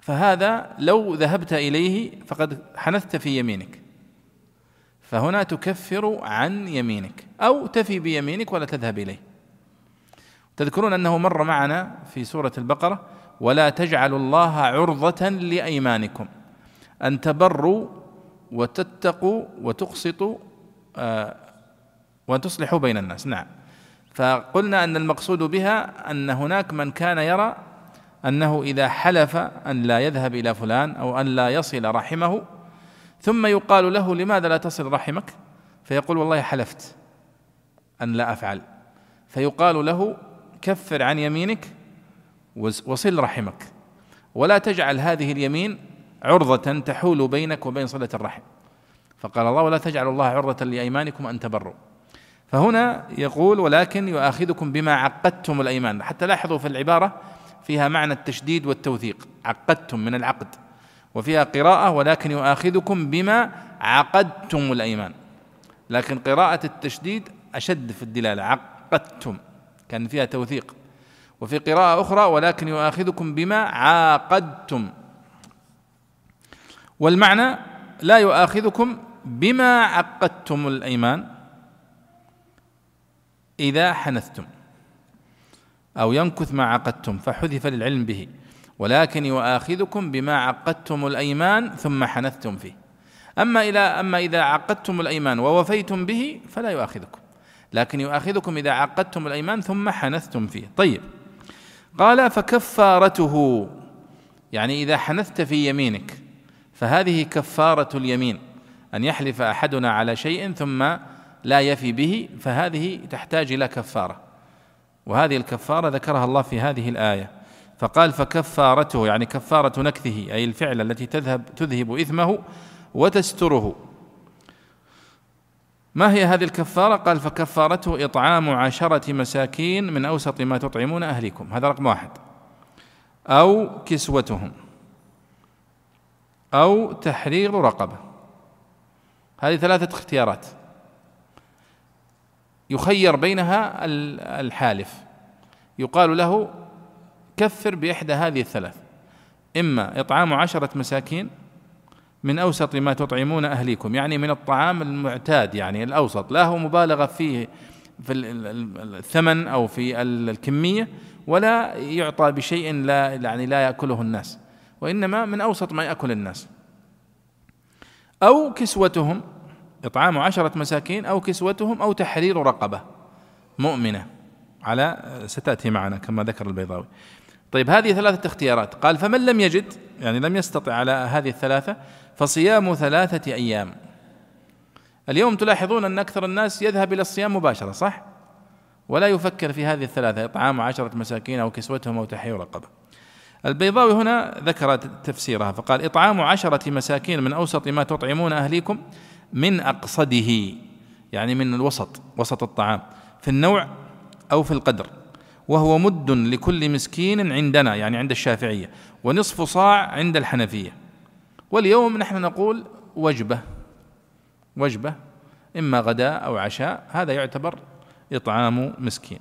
فهذا لو ذهبت إليه فقد حنثت في يمينك. فهنا تكفر عن يمينك أو تفي بيمينك ولا تذهب إليه. تذكرون أنه مر معنا في سورة البقرة ولا تجعلوا الله عرضة لأيمانكم. أن تبروا وتتقوا وتقسطوا آه وأن تصلحوا بين الناس. نعم. فقلنا أن المقصود بها أن هناك من كان يرى أنه إذا حلف أن لا يذهب إلى فلان أو أن لا يصل رحمه ثم يقال له لماذا لا تصل رحمك؟ فيقول والله حلفت أن لا أفعل. فيقال له كفر عن يمينك وصل رحمك. ولا تجعل هذه اليمين عرضة تحول بينك وبين صلة الرحم. فقال الله ولا تجعلوا الله عرضة لأيمانكم أن تبروا. فهنا يقول ولكن يؤاخذكم بما عقدتم الأيمان. حتى لاحظوا في العبارة فيها معنى التشديد والتوثيق. عقدتم من العقد. وفيها قراءة ولكن يؤاخذكم بما عقدتم الأيمان. لكن قراءة التشديد أشد في الدلالة. عقدتم. كان فيها توثيق. وفي قراءة أخرى ولكن يؤاخذكم بما عاقدتم. والمعنى لا يؤاخذكم بما عقدتم الأيمان. إذا حنثتم أو ينكث ما عقدتم فحذف للعلم به. ولكن يؤاخذكم بما عقدتم الأيمان ثم حنثتم فيه. أما إلى أما إذا عقدتم الأيمان ووفيتم به فلا يؤاخذكم. لكن يؤاخذكم إذا عقدتم الأيمان ثم حنثتم فيه. طيب. قال فكفارته يعني إذا حنثت في يمينك فهذه كفارة اليمين أن يحلف أحدنا على شيء ثم لا يفي به فهذه تحتاج إلى كفارة. وهذه الكفارة ذكرها الله في هذه الآية. فقال فكفارته يعني كفارة نكثه أي الفعل التي تذهب تذهب إثمه وتستره. ما هي هذه الكفارة؟ قال فكفارته إطعام عشرة مساكين من أوسط ما تطعمون أهلكم هذا رقم واحد. أو كسوتهم. أو تحرير رقبة. هذه ثلاثة اختيارات. يخير بينها الحالف. يقال له كفر بإحدى هذه الثلاث. إما إطعام عشرة مساكين من أوسط ما تطعمون أهليكم يعني من الطعام المعتاد يعني الأوسط لا هو مبالغة فيه في الثمن أو في الكمية ولا يعطى بشيء لا يعني لا يأكله الناس وإنما من أوسط ما يأكل الناس. أو كسوتهم إطعام عشرة مساكين أو كسوتهم أو تحرير رقبة. مؤمنة. على ستأتي معنا كما ذكر البيضاوي. طيب هذه ثلاثة اختيارات. قال فمن لم يجد يعني لم يستطع على هذه الثلاثة فصيام ثلاثة أيام. اليوم تلاحظون أن أكثر الناس يذهب إلى الصيام مباشرة صح؟ ولا يفكر في هذه الثلاثة إطعام عشرة مساكين أو كسوتهم أو تحيير رقبة. البيضاوي هنا ذكر تفسيرها فقال إطعام عشرة مساكين من أوسط ما تطعمون أهليكم من أقصده يعني من الوسط وسط الطعام في النوع أو في القدر وهو مد لكل مسكين عندنا يعني عند الشافعية ونصف صاع عند الحنفية. واليوم نحن نقول وجبة وجبة إما غداء أو عشاء هذا يعتبر إطعام مسكين.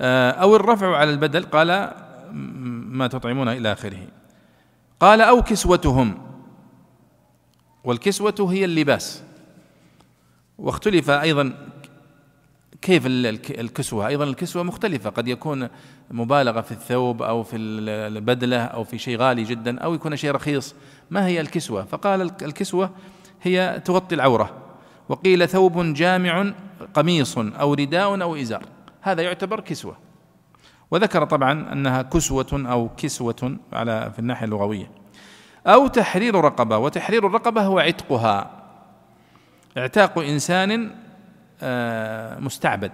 آه، أو الرفع على البدل قال ما تطعمون إلى آخره. قال أو كسوتهم. والكسوة هي اللباس. واختلف أيضا كيف الكسوة؟ أيضا الكسوة مختلفة. قد يكون مبالغة في الثوب أو في البدلة أو في شيء غالي جدا أو يكون شيء رخيص. ما هي الكسوة؟ فقال الكسوة هي تغطي العورة. وقيل ثوب جامع قميص أو رداء أو إزار. هذا يعتبر كسوة. وذكر طبعا أنها كسوة أو كسوة على في الناحية اللغوية. أو تحرير رقبة وتحرير الرقبة هو عتقها. اعتاق إنسان آه، مستعبد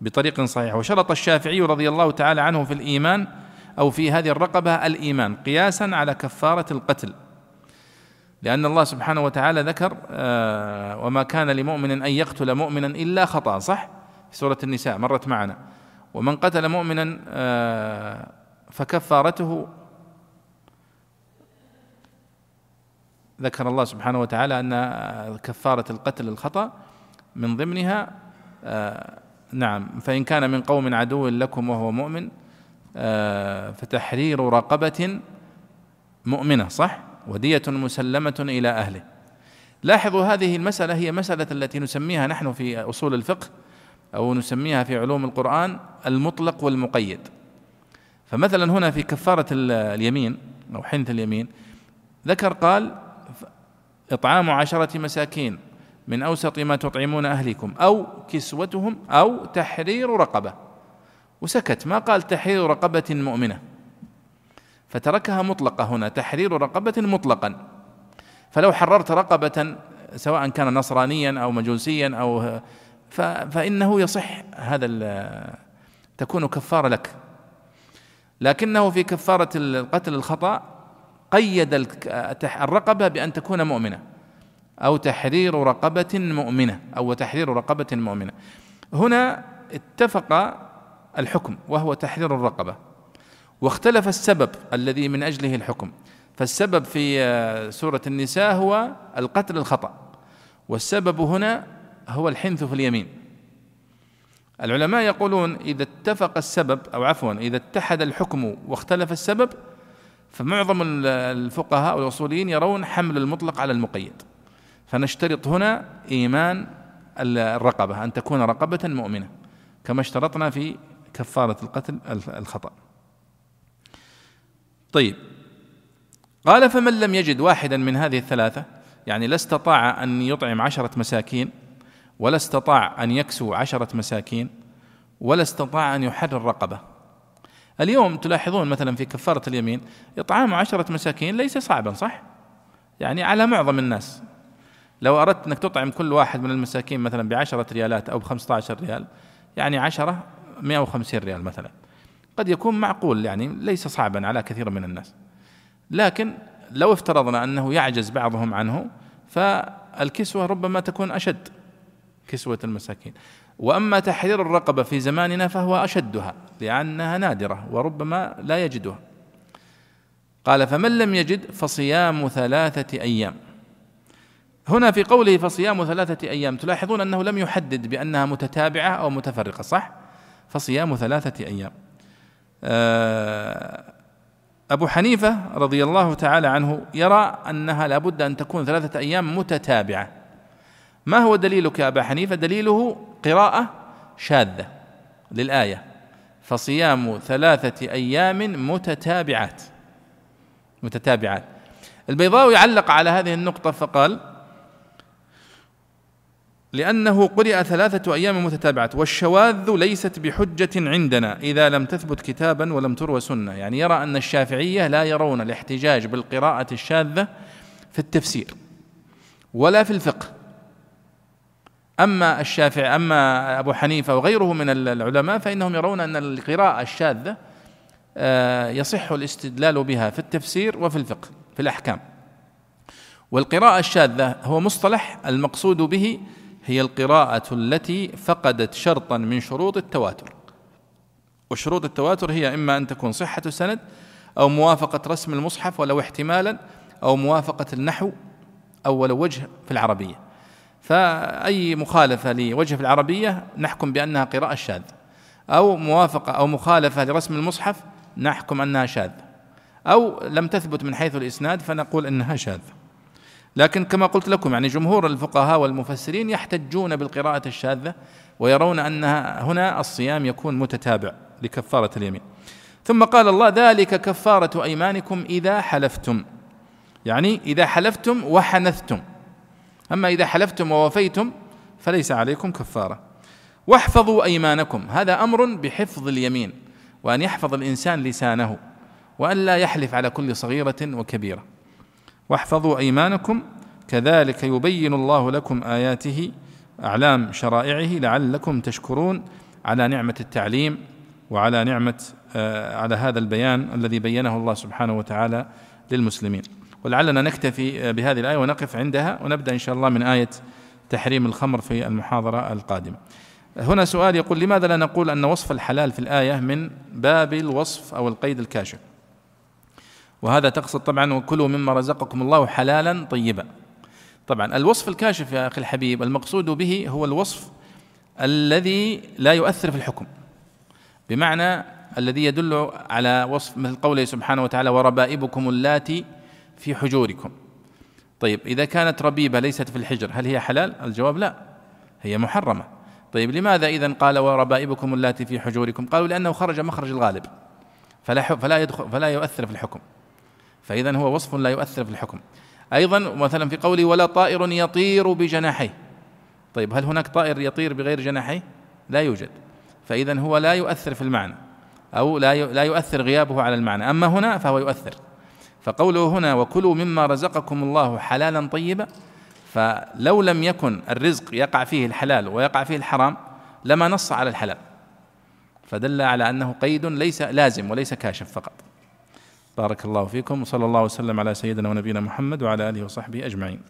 بطريق صحيح. وشرط الشافعي رضي الله تعالى عنه في الإيمان أو في هذه الرقبة الإيمان قياسا على كفارة القتل. لأن الله سبحانه وتعالى ذكر آه، وما كان لمؤمن أن يقتل مؤمنا إلا خطأ صح؟ في سورة النساء مرت معنا. ومن قتل مؤمنا آه، فكفارته ذكر الله سبحانه وتعالى أن كفارة القتل الخطأ من ضمنها آه، نعم فإن كان من قوم عدو لكم وهو مؤمن فتحرير رقبة مؤمنة صح؟ ودية مسلمة إلى أهله. لاحظوا هذه المسألة هي مسألة التي نسميها نحن في أصول الفقه أو نسميها في علوم القرآن المطلق والمقيد. فمثلا هنا في كفارة اليمين أو حنث اليمين ذكر قال إطعام عشرة مساكين من أوسط ما تطعمون أهلكم أو كسوتهم أو تحرير رقبة. وسكت ما قال تحرير رقبة مؤمنة. فتركها مطلقة هنا تحرير رقبة مطلقا. فلو حررت رقبة سواء كان نصرانيا أو مجوسيا أو فإنه يصح هذا تكون كفارة لك. لكنه في كفارة القتل الخطأ قيد الرقبة بأن تكون مؤمنة أو تحرير رقبة مؤمنة أو تحرير رقبة مؤمنة. هنا اتفق الحكم وهو تحرير الرقبة. واختلف السبب الذي من أجله الحكم. فالسبب في آه، سورة النساء هو القتل الخطأ. والسبب هنا هو الحنث في اليمين. العلماء يقولون إذا اتفق السبب أو عفوا إذا اتحد الحكم واختلف السبب فمعظم الفقهاء والأصوليين يرون حمل المطلق على المقيد. فنشترط هنا إيمان الرقبة أن تكون رقبة مؤمنة كما اشترطنا في كفارة القتل الخطأ. طيب. قال فمن لم يجد واحدا من هذه الثلاثة يعني لا استطاع أن يطعم عشرة مساكين ولا استطاع أن يكسو عشرة مساكين ولا استطاع أن يحرر رقبة اليوم تلاحظون مثلا في كفارة اليمين إطعام عشرة مساكين ليس صعبا صح؟ يعني على معظم الناس. لو أردت أنك تطعم كل واحد من المساكين مثلا بعشرة ريالات أو بخمسة عشر ريال يعني عشرة مئة وخمسين ريال مثلا. قد يكون معقول يعني ليس صعبا على كثير من الناس. لكن لو افترضنا أنه يعجز بعضهم عنه فالكسوة ربما تكون أشد كسوة المساكين. وأما تحرير الرقبة في زماننا فهو أشدها لأنها نادرة وربما لا يجدها. قال فمن لم يجد فصيام ثلاثة أيام. هنا في قوله فصيام ثلاثة أيام تلاحظون أنه لم يحدد بأنها متتابعة أو متفرقة صح؟ فصيام ثلاثة أيام. آه، أبو حنيفة رضي الله تعالى عنه يرى أنها لابد أن تكون ثلاثة أيام متتابعة. ما هو دليلك يا أبا حنيفة؟ دليله قراءة شاذة للآية. فصيام ثلاثة أيام متتابعات. متتابعات. البيضاوي علق على هذه النقطة فقال لأنه قرئ ثلاثة أيام متتابعة والشواذ ليست بحجة عندنا إذا لم تثبت كتابا ولم تروى سنة. يعني يرى أن الشافعية لا يرون الاحتجاج بالقراءة الشاذة في التفسير ولا في الفقه. أما الشافعي أما أبو حنيفة وغيره من العلماء فإنهم يرون أن القراءة الشاذة آه، يصح الاستدلال بها في التفسير وفي الفقه في الأحكام. والقراءة الشاذة هو مصطلح المقصود به هي القراءة التي فقدت شرطا من شروط التواتر. وشروط التواتر هي إما أن تكون صحة السند أو موافقة رسم المصحف ولو احتمالا أو موافقة النحو أو ولو وجه في العربية. فأي مخالفة لوجه في العربية نحكم بأنها قراءة شاذة. أو موافقة أو مخالفة لرسم المصحف نحكم أنها شاذة. أو لم تثبت من حيث الإسناد فنقول أنها شاذة. لكن كما قلت لكم يعني جمهور الفقهاء والمفسرين يحتجون بالقراءة الشاذة ويرون أنها هنا الصيام يكون متتابع لكفارة اليمين. ثم قال الله ذلك كفارة أيمانكم إذا حلفتم. يعني إذا حلفتم وحنثتم. أما إذا حلفتم ووفيتم فليس عليكم كفارة. واحفظوا أيمانكم هذا أمر بحفظ اليمين وأن يحفظ الإنسان لسانه وأن لا يحلف على كل صغيرة وكبيرة. واحفظوا أيمانكم كذلك يبين الله لكم آياته أعلام شرائعه لعلكم تشكرون على نعمة التعليم وعلى نعمة آه، على هذا البيان الذي بينه الله سبحانه وتعالى للمسلمين. ولعلنا نكتفي بهذه الآية ونقف عندها ونبدأ إن شاء الله من آية تحريم الخمر في المحاضرة القادمة. هنا سؤال يقول لماذا لا نقول أن وصف الحلال في الآية من باب الوصف أو القيد الكاشف؟ وهذا تقصد طبعا وكلوا مما رزقكم الله حلالا طيبا. طبعا الوصف الكاشف يا أخي الحبيب المقصود به هو الوصف الذي لا يؤثر في الحكم. بمعنى الذي يدل على وصف مثل قوله سبحانه وتعالى وربائبكم اللاتي في حجوركم. طيب إذا كانت ربيبة ليست في الحجر هل هي حلال؟ الجواب لا هي محرمة. طيب لماذا إذا قال وربائبكم اللاتي في حجوركم؟ قالوا لأنه خرج مخرج الغالب فلا فلا يدخل فلا يؤثر في الحكم. فإذا هو وصف لا يؤثر في الحكم. أيضا مثلا في قوله ولا طائر يطير بجناحيه. طيب هل هناك طائر يطير بغير جناحيه؟ لا يوجد. فإذا هو لا يؤثر في المعنى أو لا لا يؤثر غيابه على المعنى. أما هنا فهو يؤثر. فقوله هنا وكلوا مما رزقكم الله حلالا طيبا فلو لم يكن الرزق يقع فيه الحلال ويقع فيه الحرام لما نص على الحلال. فدل على أنه قيد ليس لازم وليس كاشف فقط. بارك الله فيكم وصلى الله وسلم على سيدنا ونبينا محمد وعلى آله وصحبه أجمعين.